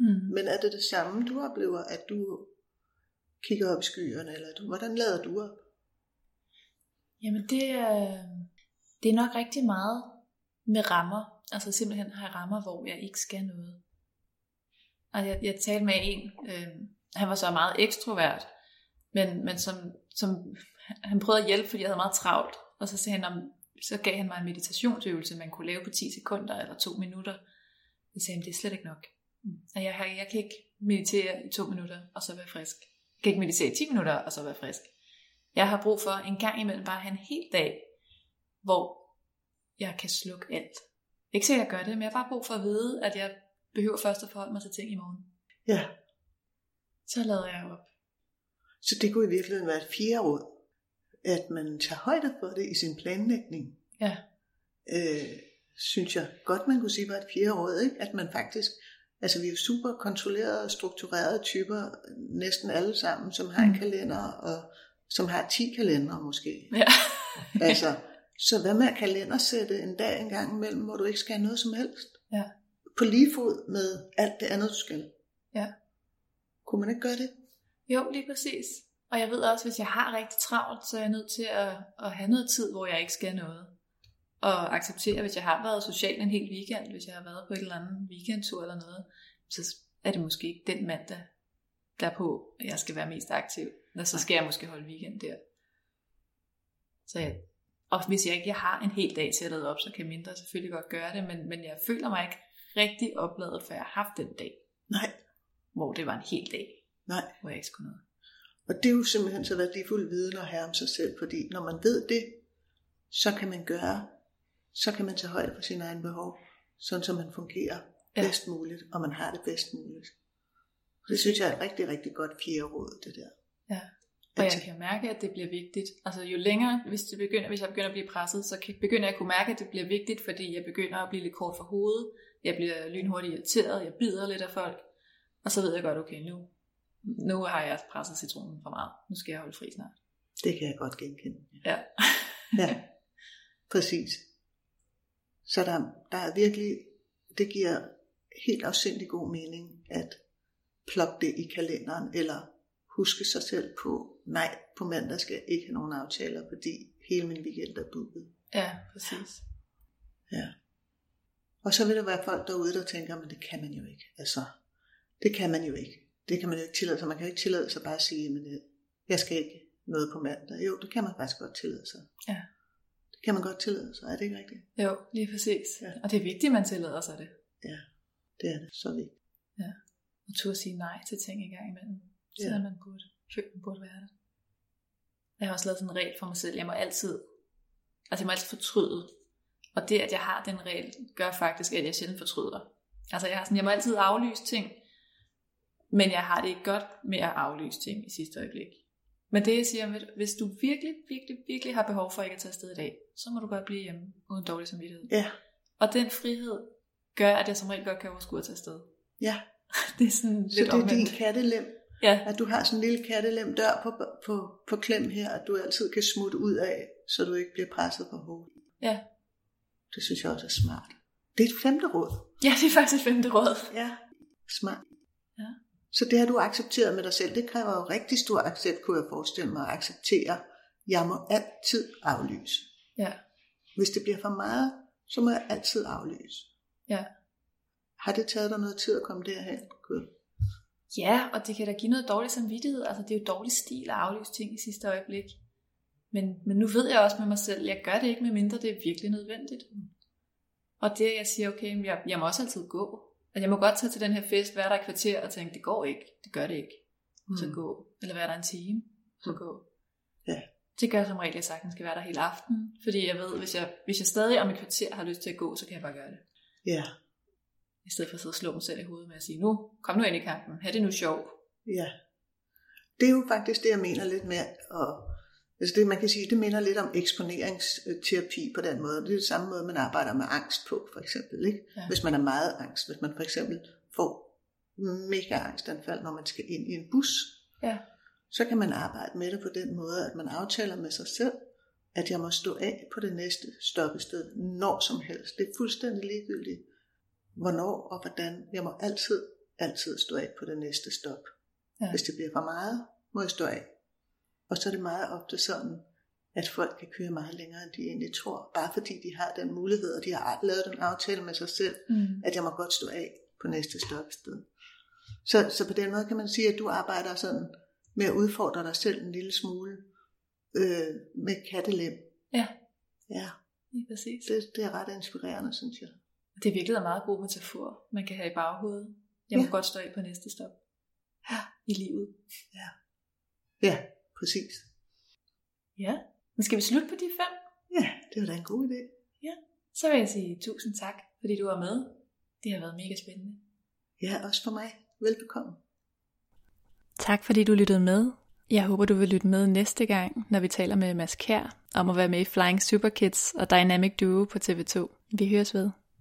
Speaker 1: Mm.
Speaker 2: men er det det samme, du oplever, at du kigger op i skyerne, eller du, hvordan lader du op?
Speaker 1: Jamen det, er, det er nok rigtig meget med rammer. Altså simpelthen har jeg rammer, hvor jeg ikke skal noget. Og jeg, jeg talte med en, øh, han var så meget ekstrovert, men, men som, som, han prøvede at hjælpe, fordi jeg havde meget travlt. Og så sagde han, om, så gav han mig en meditationsøvelse, man kunne lave på 10 sekunder eller 2 minutter. Jeg sagde, han, det er slet ikke nok. Og jeg, jeg kan ikke meditere i 2 minutter, og så være frisk. Jeg kan ikke meditere i 10 minutter, og så være frisk. Jeg har brug for en gang imellem bare at have en hel dag, hvor jeg kan slukke alt. Ikke sikkert, jeg gør det, men jeg har bare brug for at vide, at jeg behøver først at forholde mig til ting i morgen.
Speaker 2: Ja,
Speaker 1: Så lader jeg op.
Speaker 2: så det kunne i virkeligheden være et fjerde råd, at man tager højde for det i sin planlægning.
Speaker 1: Ja.
Speaker 2: øh, synes jeg godt, man kunne sige var et fjerde råd, ikke? at man faktisk, altså vi er jo super kontrollerede og strukturerede typer, næsten alle sammen, som har en
Speaker 1: Mm.
Speaker 2: kalender, og som har 10 kalendere måske.
Speaker 1: Ja.
Speaker 2: altså, så hvad med at kalendersætte en dag en gang imellem, hvor du ikke skal have noget som helst?
Speaker 1: Ja.
Speaker 2: På lige fod med alt det andet, du skal.
Speaker 1: Ja.
Speaker 2: Kunne man ikke gøre det?
Speaker 1: Jo, lige præcis. Og jeg ved også, hvis jeg har rigtig travlt, så er jeg nødt til at, at have noget tid, hvor jeg ikke skal noget. Og acceptere, hvis jeg har været social en hel weekend, hvis jeg har været på et eller andet weekendtur eller noget, så er det måske ikke den mandag derpå, at jeg skal være mest aktiv. Og så skal jeg måske holde weekend der. Så jeg, og hvis jeg ikke jeg har en hel dag til at lade op, så kan mindre selvfølgelig godt gøre det, men, men jeg føler mig ikke rigtig opladet, for jeg har haft den dag,
Speaker 2: Nej,
Speaker 1: hvor det var en hel dag,
Speaker 2: nej.
Speaker 1: hvor jeg ikke skulle noget.
Speaker 2: Og det er jo simpelthen så værdifuld viden at have om sig selv, fordi når man ved det, så kan man gøre, så kan man tage højde for sine egne behov, sådan som man fungerer
Speaker 1: Ja.
Speaker 2: bedst muligt, og man har det bedst muligt. Det synes jeg er et rigtig, rigtig godt fjerde råd, det der.
Speaker 1: Ja. Og jeg kan mærke, at det bliver vigtigt. Altså jo længere, hvis, det begynder, hvis jeg begynder at blive presset, så kan, begynder jeg at kunne mærke, at det bliver vigtigt, fordi jeg begynder at blive lidt kort for hovedet. Jeg bliver lynhurtigt irriteret, jeg bider lidt af folk. Og så ved jeg godt, okay, nu, nu har jeg presset citronen for meget. Nu skal jeg holde fri snart.
Speaker 2: Det kan jeg godt genkende.
Speaker 1: Ja.
Speaker 2: Ja, præcis. Så der, der er virkelig, det giver helt afsindig god mening at plotte det i kalenderen, eller huske sig selv på, nej, på mandag skal jeg ikke have nogen aftaler, fordi hele min weekend er booket.
Speaker 1: Ja, præcis.
Speaker 2: Ja. Og så vil der være folk derude, der tænker, men det kan man jo ikke. Altså, det kan man jo ikke. Det kan man jo ikke tillade sig. Man kan jo ikke tillade sig bare at sige, men øh, jeg skal ikke noget på mandag. Jo, det kan man faktisk godt tillade sig.
Speaker 1: Ja.
Speaker 2: Det kan man godt tillade sig, er det ikke rigtigt?
Speaker 1: Jo, lige præcis.
Speaker 2: Ja.
Speaker 1: Og det er vigtigt, at man tillader sig det.
Speaker 2: Ja, det er det. Så vigtigt.
Speaker 1: Ja. Og turde sige nej til ting i gang imellem.
Speaker 2: Ja.
Speaker 1: Selvom man burde, føle, man burde være det. Jeg har også lavet sådan en regel for mig selv. Jeg må altid, altså jeg må altid fortryde. Og det, at jeg har den regel, gør faktisk, at jeg sjældent fortryder. Altså jeg, har sådan, jeg må altid aflyse ting, men jeg har det ikke godt med at aflyse ting i sidste øjeblik. Men det jeg siger, hvis du virkelig, virkelig, virkelig har behov for ikke at tage afsted i dag, så må du godt blive hjemme uden dårlig samvittighed.
Speaker 2: Ja,
Speaker 1: Og den frihed gør, at jeg som regel godt kan overskue at tage afsted.
Speaker 2: ja.
Speaker 1: Det er sådan
Speaker 2: Så
Speaker 1: lidt
Speaker 2: det er din
Speaker 1: omvendt.
Speaker 2: kattelem,
Speaker 1: Ja,
Speaker 2: at du har sådan en lille kattelem dør på, på, på klem her, at du altid kan smutte ud af, så du ikke bliver presset på hovedet.
Speaker 1: ja.
Speaker 2: Det synes jeg også er smart. Det er et femte råd.
Speaker 1: ja, det er faktisk femte råd.
Speaker 2: Ja, smart.
Speaker 1: Ja.
Speaker 2: Så det har du accepteret med dig selv. Det kræver jo rigtig stor accept, kunne jeg forestille mig, at acceptere. Jeg må altid aflyse.
Speaker 1: Ja,
Speaker 2: Hvis det bliver for meget, så må jeg altid aflyse.
Speaker 1: ja.
Speaker 2: Har det taget dig noget tid at komme derhen? Gud.
Speaker 1: Ja, og det kan da give noget dårlig samvittighed. Altså, det er jo dårlig stil at aflyse ting i sidste øjeblik. Men, men nu ved jeg også med mig selv, jeg gør det ikke, medmindre det er virkelig nødvendigt. Og det, jeg siger, okay, jeg, jeg må også altid gå. At jeg må godt tage til den her fest, være der i kvarter og tænke, det går ikke, det gør det ikke. Så
Speaker 2: Mm.
Speaker 1: gå. Eller være der en time, så
Speaker 2: Mm.
Speaker 1: gå.
Speaker 2: Ja.
Speaker 1: Det gør som regel, at jeg skal være der hele aften. Fordi jeg ved, hvis jeg, hvis jeg stadig om et kvarter har lyst til at gå, så kan jeg bare gøre det.
Speaker 2: Ja,
Speaker 1: I stedet for at sidde og slå mig selv i hovedet med at sige, nu, kom nu ind i kampen, ha' det nu sjov.
Speaker 2: ja. Det er jo faktisk det, jeg mener lidt med, og altså det, man kan sige, det minder lidt om eksponeringsterapi på den måde. Det er det samme måde, man arbejder med angst på, for eksempel. Ikke?
Speaker 1: Ja.
Speaker 2: Hvis man er meget angst, hvis man for eksempel får mega angstanfald, når man skal ind i en bus,
Speaker 1: Ja.
Speaker 2: så kan man arbejde med det på den måde, at man aftaler med sig selv, at jeg må stå af på det næste stoppested, når som helst. Det er fuldstændig ligegyldigt, hvornår og hvordan. Jeg må altid, altid stå af på det næste stop.
Speaker 1: Ja.
Speaker 2: Hvis det bliver for meget, må jeg stå af. Og så er det meget ofte sådan, at folk kan køre meget længere, end de egentlig tror, bare fordi de har den mulighed, og de har lavet den aftale med sig selv,
Speaker 1: Mm.
Speaker 2: at jeg må godt stå af på næste stoppested. Så, så på den måde kan man sige, at du arbejder sådan med at udfordre dig selv en lille smule øh, med kattelem.
Speaker 1: Ja.
Speaker 2: Ja,
Speaker 1: Lige præcis.
Speaker 2: det, det er ret inspirerende, synes jeg.
Speaker 1: Det er virkelig en meget god metafor, man kan have i baghovedet. Jeg må
Speaker 2: Ja.
Speaker 1: godt stå af på næste stop. Ja. I livet.
Speaker 2: Ja, præcis.
Speaker 1: Ja. Men skal vi slutte på de fem?
Speaker 2: Ja, det var da en god idé.
Speaker 1: Så vil jeg sige tusind tak, fordi du var med. Det har været mega spændende.
Speaker 2: Ja, også for mig. Velbekomme.
Speaker 1: Tak fordi du lyttede med. Jeg håber, du vil lytte med næste gang, når vi taler med Mads Kjær om at være med i Flying Super Kids og Dynamic Duo på TV2. Vi høres ved.